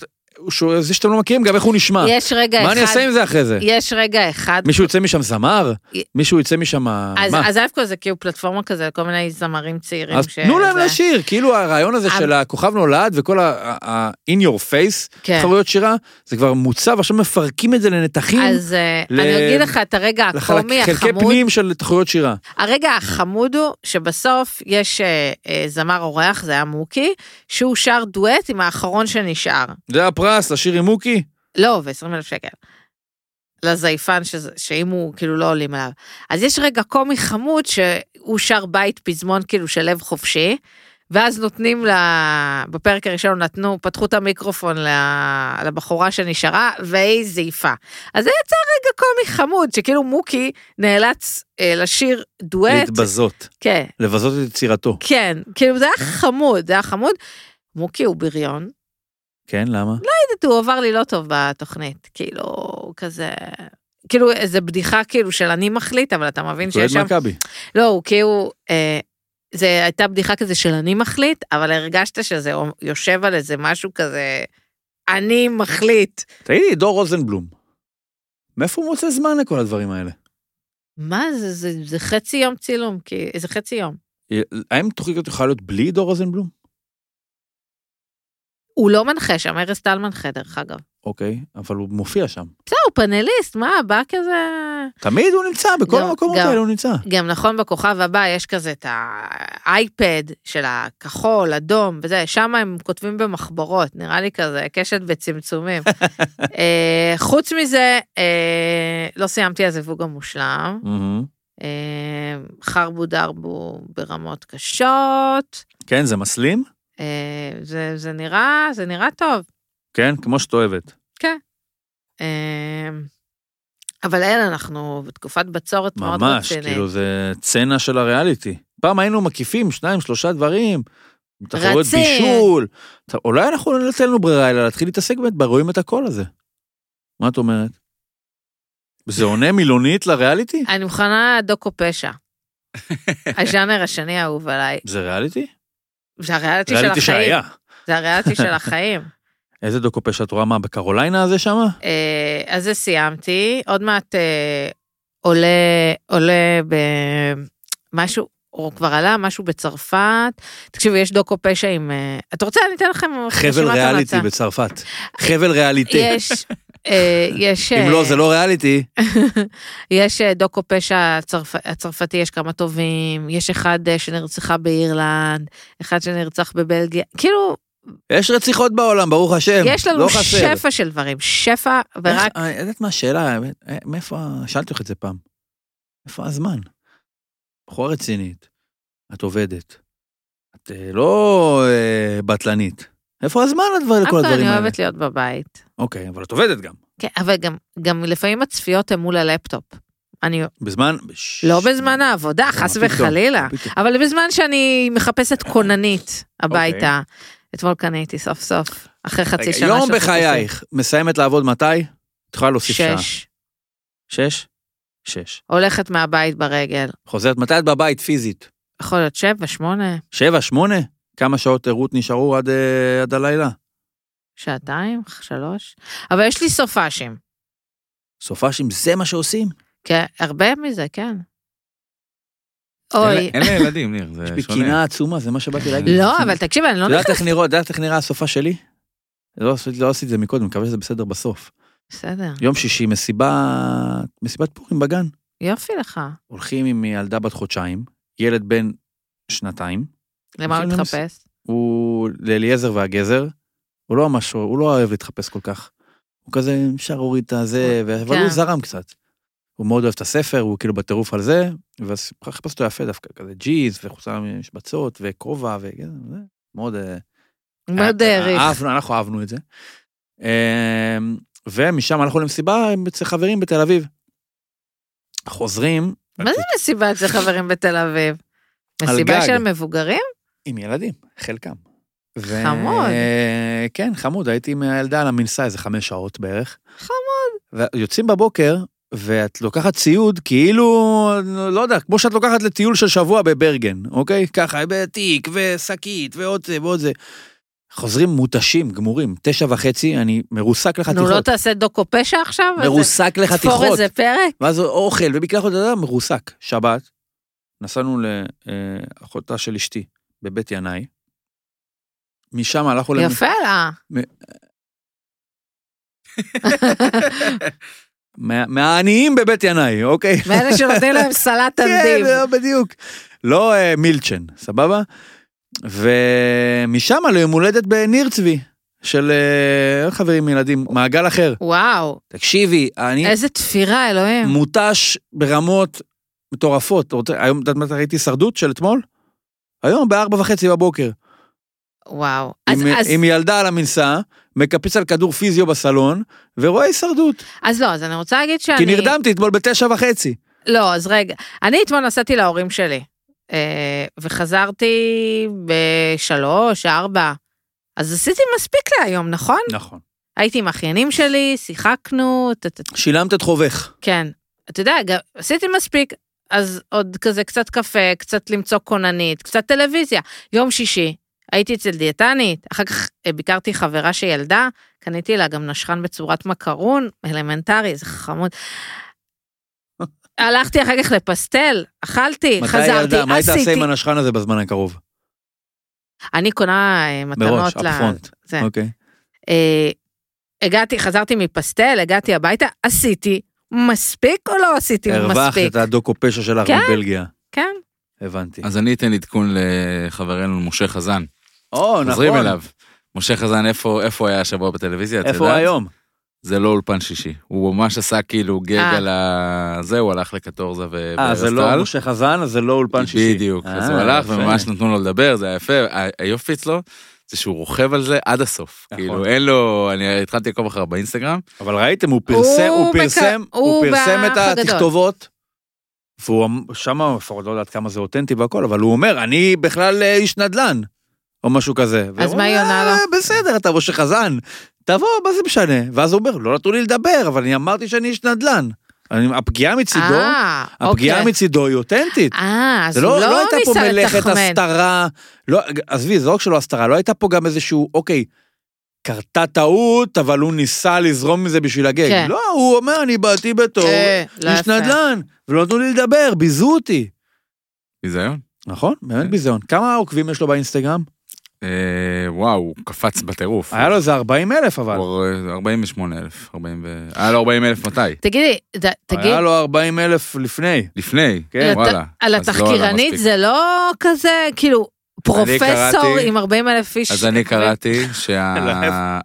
שהוא- זה שאתם לא מכירים, גם איך הוא נשמע. יש רגע אחד... מה אני אעשה עם זה אחרי זה? יש רגע אחד... מישהו יצא משם זמר? י- מישהו יצא משם, אז, מה? אז א' כל זה כאילו פלטפורמה כזה לכל מיני זמרים צעירים. אז תנו להם שזה- לשיר, כאילו הרעיון הזה אבל- של הכוכב נולד וכל ה-in your face, כן. תחרויות שירה, זה כבר מוצע ועכשיו מפרקים את זה לנתחים, אז אה, ל- אני אגיד לך את הרגע הקומי, החמוד. פנים של תחרויות שירה. הרגע החמוד הוא שבסוף יש אה, אה, זמר אורח, זה היה מוקי, שהוא שר דואט עם האחרון שנשאר. זה הפרס, לשיר עם מוקי? לא, ו-20 אלף שקל. לזייפן, שזה, שאם הוא כאילו לא עולים עליו. אז יש רגע קומי חמוד שהוא שר בית פזמון כאילו של לב חופשי, ואז נותנים לה, בפרק הראשון נתנו, פתחו את המיקרופון לבחורה שנשארה, והיא זייפה. אז זה יצא רגע קומי חמוד, שכאילו מוקי נאלץ אה, לשיר דואט. להתבזות, כן, לבזות את יצירתו. כן, כאילו זה היה חמוד, זה היה חמוד. מוקי הוא בריון, כן, למה? יודעת, הוא עבר לי לא טוב בתוכנית, כאילו, כזה... כאילו איזה בדיחה כאילו של אני מחליט, אבל אתה מבין שיש שם... מכבי. לא, הוא כאילו... אה, זה הייתה בדיחה כזה של אני מחליט, אבל הרגשת שזה יושב על איזה משהו כזה, אני מחליט. תגידי, דור רוזנבלום, מאיפה הוא מוצא זמן לכל הדברים האלה? מה זה, זה, זה חצי יום צילום, כי זה חצי יום. האם תוכנית יכולה להיות בלי דור רוזנבלום? הוא לא מנחה שם, ארז טל מנחה דרך אגב. אוקיי, אבל הוא מופיע שם. בסדר, הוא פאנליסט, מה, בא כזה... תמיד הוא נמצא, בכל גם- המקומות גם- האלה הוא נמצא. גם נכון בכוכב הבא יש כזה את האייפד של הכחול, אדום וזה, שם הם כותבים במחברות, נראה לי כזה קשת בצמצומים. אה, חוץ מזה, אה, לא סיימתי הזיווג המושלם. אה, חרבו דרבו ברמות קשות, כן, זה מסלים? אה, זה, זה נראה, זה נראה טוב. כן, כמו שאת אוהבת. אה, אבל אין, אנחנו בתקופת בצורת מאוד ממש, רצינית. כאילו זה צנע של הריאליטי. פעם היינו מקיפים שניים, שלושה דברים, תחרויות. בישול. אולי אנחנו לא ניתן לנו ברירה, אלא להתחיל להתעסק באמת ברואים את הקול הזה. מה את אומרת? זה עונה מילונית לריאליטי? אני מוכנה דוקו פשע. הז'אנר השני האהוב עליי. זה ריאליטי? זה הריאליטי של החיים. שהיה. זה הריאליטי של החיים. איזה דוקו פשע את רואה מה בקרוליינה הזה שמה? אה, אז זה סיימתי, עוד מעט אה, עולה, עולה במשהו, או כבר עלה משהו בצרפת. תקשיבו, יש דוקו פשע עם... אה, אתה רוצה, אני אתן לכם חבל ריאליטי. בצרפת. חבל ריאליטי. יש, יש... אם אה, לא, זה לא ריאליטי. יש אה, דוקו פשע הצרפ... הצרפתי, יש כמה טובים, יש אחד אה, שנרצחה באירלנד, אחד שנרצח בבלגיה, כאילו, יש רציחות בעולם, ברוך השם. יש לנו לא חסר. שפע של דברים, שפע, ורק... אה, יודעת מה השאלה? אה, מאיפה, שאלתי אותך את זה פעם. איפה הזמן? בחורה רצינית, את עובדת, את אה, לא אה, בטלנית. איפה הזמן לדבר- לכל אבל הדברים אני האלה? אוהבת להיות בבית. אוקיי, אבל את עובדת גם. כן, אבל גם, גם לפעמים הצפיות הן מול הלפטופ. אני בזמן... לא בזמן העבודה, חס וחלילה? אבל בזמן שאני מחפשת כוננית הביתה. אתמול קניתי סוף סוף, אחרי חצי שנה יום. בחייך, מסיימת לעבוד מתי? את יכולה להוסיף שעה. שש. שש? שש. הולכת מהבית ברגל. חוזרת, מתי את בבית פיזית? יכול להיות שבע, שמונה, שבע, שמונה? כמה שעות ערות נשארו עד, אה, עד הלילה? שעתיים, שלוש. אבל יש לי סופאשים. סופאשים, זה מה שעושים? כן, הרבה מזה, כן. אוי, אין לה ילדים, ניר, זה יש לי שונה. קינה עצומה, זה מה שבאתי להגיד. לא, אבל תקשיב, אני לא נכנסת... איך נראה, את יודעת איך נראה הסופה שלי? לא עשיתי לא את זה מקודם, מקווה שזה בסדר בסוף. בסדר, יום שישי, מסיבה, מסיבת פורים בגן. יופי לך. הולכים עם ילדה בת חודשיים, ילד בן שנתיים, למה הוא הולכים מתחפש? הוא לאליעזר והגזר, הוא לא ממש, הוא לא אוהב להתחפש כל כך. הוא כזה, אפשר להוריד את הזה, אבל כן. הוא זרם קצת. הוא מאוד אוהב את הספר, הוא כאילו בטירוף על זה, ואז חיפש אותו יפה דווקא, כזה ג'יז, וחולצה משבצות, וכובע, וזה, מאוד... אה, מאוד העריך. אהבנו, אנחנו אהבנו את זה. אמ, ומשם הלכנו למסיבה אצל חברים בתל אביב. חוזרים. מה זה מסיבה אצל חברים בתל אביב? מסיבה. של מבוגרים? עם ילדים, חלקם. ו- חמוד. כן, חמוד, הייתי עם הילדה על המנסה איזה חמש שעות בערך. חמוד. ויוצאים בבוקר, ואת לוקחת ציוד כאילו, לא יודע, כמו שאת לוקחת לטיול של שבוע בברגן, אוקיי? ככה, בתיק ושקית ועוד זה ועוד זה. חוזרים מותשים, גמורים, תשע וחצי, אני מרוסק נו, לחתיכות. לא תעשה דוקו פשע עכשיו? מרוסק תפור לחתיכות. איזה פרק? ואז אוכל יודע, מרוסק. שבת, נסענו לאחותה של אשתי בבית ינאי. משם הלכנו... למ- יפה לה. מה- מהעניים בבית ינאי, אוקיי? מאלה שנותנים להם סלט כן, אנדיב. לא, בדיוק. לא אה, מילצ'ן, סבבה? ומשם ליום הולדת בניר צבי, של אה, חברים ילדים, מעגל אחר. וואו, תקשיבי, אני איזה תפירה, אלוהים. מותש ברמות מטורפות. היום, את יודעת מתי ראיתי הישרדות של אתמול? היום בארבע וחצי בבוקר. וואו. אז- עם, אז- עם ילדה על המנסה, מקפץ על כדור פיזיו בסלון, ורואה הישרדות. אז לא, אז אני רוצה להגיד שאני... כי נרדמתי אתמול בתשע וחצי. לא, אז רגע. אני אתמול נסעתי להורים שלי, אה, וחזרתי בשלוש, ארבע. אז עשיתי מספיק להיום, נכון? נכון. הייתי עם אחיינים שלי, שיחקנו, שילמת את חובך. כן. אתה יודע, עשיתי מספיק, אז עוד כזה קצת קפה, קצת למצוא כוננית, קצת טלוויזיה. יום שישי, הייתי אצל דיאטנית, אחר כך אה, ביקרתי חברה שילדה, קניתי לה גם נשכן בצורת מקרון, אלמנטרי, זה חמוד. הלכתי אחר כך לפסטל, אכלתי, חזרתי, ילדה? מה היית עושה עשיתי. עם הנשכן הזה בזמן הקרוב? אני קונה אה, מתנות מראש, ל... אפפרונט. אוקיי. אה, הגעתי, חזרתי מפסטל, הגעתי הביתה, עשיתי מספיק או לא עשיתי הרווחת מספיק? את הדוקו פשע שלך כן. מבלגיה. כן. הבנתי. אז אני אתן עדכון לחברנו משה חזן. או, נכון. חוזרים אליו. משה חזן, איפה איפה היה השבוע בטלוויזיה? את איפה הוא? היום? זה לא אולפן שישי. הוא ממש עשה כאילו גג אה. על ה... זה, הוא הלך לקטורזה ו... אה, זה לא. משה חזן, אז זה לא אולפן שישי. בדיוק, אז אה, הוא הלך. וממש נתנו לו לדבר, זה היה יפה. היופי אצלו, זה שהוא רוכב על זה עד הסוף. נכון. כאילו, אין לו, אני התחלתי לעקוב אחריו באינסטגרם, אבל ראיתם, הוא פרסם, הוא הוא מק- פרסם, הוא הוא פרסם את. התכתובות. והוא אמ- שמה, לפחות לא יודעת כמה זה אותנטי והכל, אבל הוא אומר, אני בכלל אה, איש נדל"ן, או משהו כזה. והוא מה היא עונה לו? "אה, בסדר, אתה משה חזן, תבוא, מה זה משנה? ואז הוא אומר, לא נתנו לי לדבר, אבל אני אמרתי שאני איש נדל"ן. אני- הפגיעה מצידו, אה, הפגיעה אוקיי. מצידו היא אותנטית. אה, אז הוא לא, לא לא הייתה פה מלאכת. הסתרה, לא, עזבי, זה לא רק שלא הסתרה, לא הייתה פה גם איזשהו, אוקיי, קרתה טעות, אבל הוא ניסה לזרום מזה בשביל הגג. כן. לא, הוא אומר, אני באתי בתור אה, לא איש יפה. נדל"ן, ולא נתנו לי לדבר, ביזו אותי. ביזיון. נכון, באמת כן. ביזיון. כמה עוקבים יש לו באינסטגרם? אה, וואו, הוא קפץ בטירוף. היה לו איזה 40 אלף אבל. הוא 48 אלף, 40 ו... היה לו 40 אלף מתי? תגידי, ד- תגיד, היה לו 40 אלף לפני. לפני, כן, וואלה. על אז לא עלה התחקירנית. זה לא כזה, כאילו, פרופסור קראתי- עם 40 אלף איש. אז אני? קראתי שה...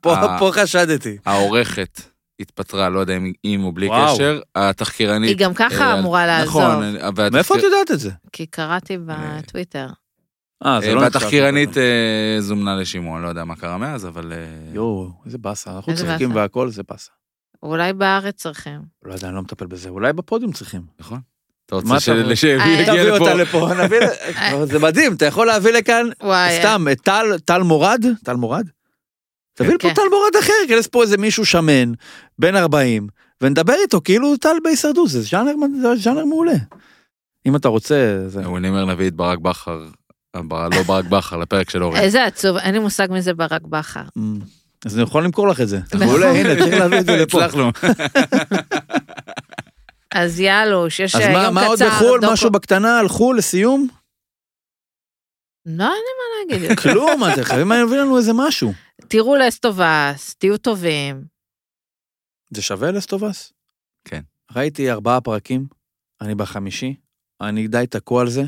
פה חשדתי. העורכת התפטרה, לא יודע אם עם או בלי וואו. קשר, התחקירנית... היא גם ככה אה, אמורה לעזור, נכון, והתחקיר- מאיפה את יודעת את זה? כי קראתי בטוויטר. אה, זה אה, לא והתחקירנית אה, זומנה לשימוע, לא יודע מה קרה מאז, אבל... אה, יואו, איזה באסה, אנחנו צוחקים. והכל, זה באסה. אולי בארץ צריכים. לא יודע, אני לא מטפל בזה, אולי בפודיום צריכים. נכון? אתה רוצה שיגיע תביא אותה לפה? לפה, נביא, ל- זה מדהים, אתה יכול להביא לכאן, סתם, את טל, טל מורד, טל מורד? תביא לפה כן. טל מורד אחר, יכנס פה איזה מישהו שמן, בן 40, ונדבר איתו כאילו טל בהישרדות, זה ז'אנר, מעולה. אם אתה רוצה, זה... אני אומר נביא את ברק בכר, לא ברק בכר, לפרק של אורן. איזה עצוב, אין לי מושג מי זה ברק בכר. אמ, אז אני יכול למכור לך את זה. נכון. מעולה, הנה, צריך להביא את זה לפה. הצלחנו. אז יאלוש, יש אז אה, מה, יום מה עוד קצר, בחו"ל? משהו בקטנה הלכו לסיום? לא, אין לי מה להגיד. כלום, אתם חייבים להביא לנו איזה משהו. תראו לסטובס, תהיו טובים. זה שווה לסטובס? כן. ראיתי ארבעה פרקים, אני בחמישי, אני די תקוע על זה,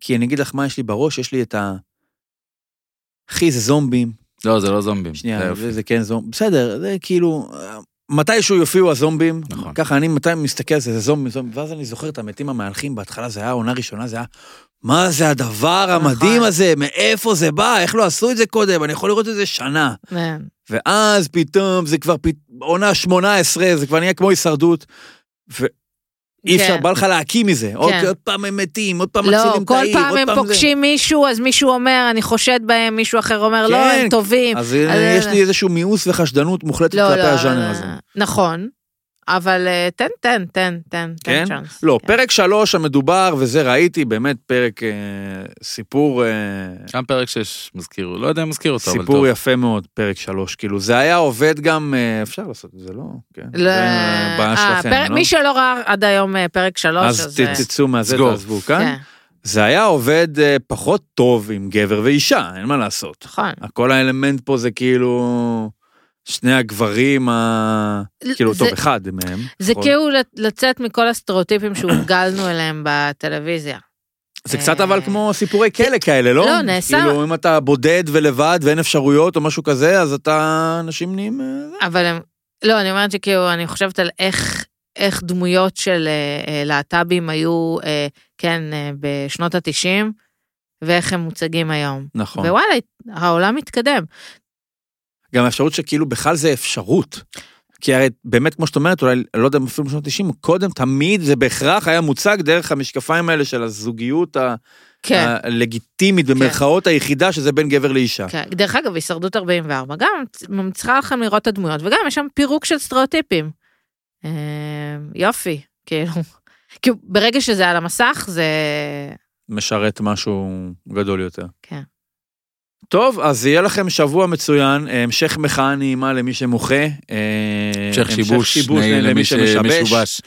כי אני אגיד לך מה יש לי בראש, יש לי את ה... אחי, זה זומבים. לא, זה לא זומבים. שנייה. זה, זה כן זומבים. בסדר, זה כאילו... מתישהו יופיעו הזומבים, נכון. ככה אני מתי מסתכל על זה, זה זומבים, זומבים, ואז אני זוכר את המתים המהלכים, בהתחלה זה היה עונה ראשונה, זה היה, מה זה הדבר המדהים נכון. הזה, מאיפה זה בא, איך לא עשו את זה קודם, אני יכול לראות את זה שנה. כן. ואז פתאום זה כבר פת... עונה 18, זה כבר נהיה כמו הישרדות. ואי אפשר, כן. בא לך להקים מזה. עוד, כן. עוד פעם הם מתים, עוד פעם לא, מצילים את כל העיר, פעם עוד הם פעם פוגשים מישהו, אז מישהו אומר, אני חושד בהם, מישהו אחר אומר, לא, כן. הם טובים. זה. אז אז- יש לי איזשהו מיאוס וחשדנות מוחלטת לא, כלפי לא, הז'אנר לא, הזה. נכון, אבל אה, תן, תן, תן, תן, כן? תן צ'אנס. לא, כן. פרק שלוש המדובר, וזה ראיתי, באמת פרק, אה, סיפור, אה, גם פרק 6 מזכיר, לא יודע אם מזכיר אותו, אבל טוב. סיפור יפה מאוד, פרק שלוש. כאילו, זה היה עובד גם, אה, אפשר לעשות את זה, לא? כן. לא, זה בעיה אה, שלכם, פרק- לא? מי שלא ראה עד היום אה, פרק שלוש, אז אז... אה, תצאו מהזה. תעזבו כאן. כן, זה היה עובד אה, פחות טוב עם גבר ואישה, אין מה לעשות. נכון. כל האלמנט פה זה כאילו שני הגברים, ה... כאילו, זה- טוב, אחד מהם. זה נכון? כאילו לצ- לצאת מכל הסטריאוטיפים שהורגלנו אליהם בטלוויזיה. זה קצת אבל כמו סיפורי כלא כאלה, לא? לא, נעשה- כאילו, אם אתה בודד ולבד ואין אפשרויות או משהו כזה, אז אתה, אנשים נהיים... אה. אבל הם, לא, אני אומרת שכאילו, אני חושבת על איך, איך דמויות של אה, אה, להט"בים היו, אה, כן, אה, בשנות התשעים, ואיך הם מוצגים היום. נכון. ווואלה, העולם מתקדם. גם האפשרות שכאילו בכלל זה אפשרות. כי הרי באמת, כמו שאת אומרת, אולי, לא יודע אפילו בשנות ה-90, קודם תמיד זה בהכרח היה מוצג דרך המשקפיים האלה של הזוגיות ה- כן. הלגיטימית, במרכאות היחידה, שזה בין גבר לאישה. כן. דרך אגב, הישרדות 44, גם צריכה לכם לראות את הדמויות, וגם יש שם פירוק של סטריאוטיפים. אה, יופי, כאילו. כאילו, ברגע שזה על המסך, זה... משרת משהו גדול יותר. כן. טוב, אז יהיה לכם שבוע מצוין, אה, המשך מחאה נעימה למי שמוחה. אה, המשך שיבוש נעים למי שמשובש.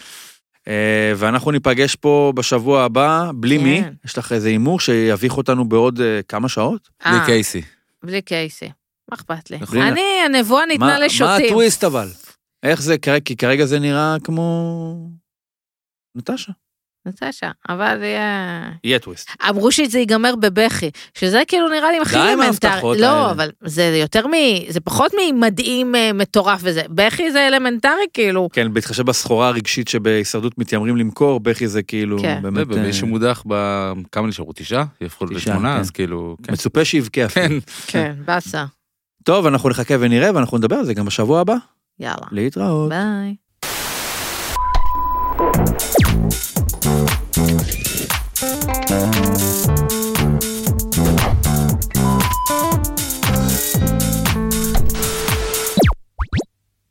אה, ואנחנו ניפגש פה בשבוע הבא, בלי כן. מי? יש לך איזה הימור שיביך אותנו בעוד כמה שעות? בלי קייסי. בלי קייסי. מה אכפת לי? נכון. אני, הנבואה מה ניתנה מה לשוטים. הטוויסט אבל? איך זה, כי כרגע זה נראה כמו... נטשה. נטשה, אבל יהיה... יהיה טוויסט. אמרו שזה ייגמר בבכי, שזה כאילו נראה לי הכי די אלמנטרי. לא. אבל זה יותר מ... זה פחות ממדהים אה, מטורף וזה. בכי זה אלמנטרי כאילו. כן, בהתחשב בסחורה הרגשית שבהישרדות מתיימרים למכור, בכי זה כאילו כן. באמת ומי אה, שמודח בכמה נשארו? תשעה? יהפכו לשמונה, כן. אז כאילו... כן. מצופה שיבכה אפילו. כן. כן, באסה. טוב, אנחנו נחכה ונראה, ואנחנו נדבר על זה גם בשבוע הבא. יאללה. להתראות. ביי. Thank you.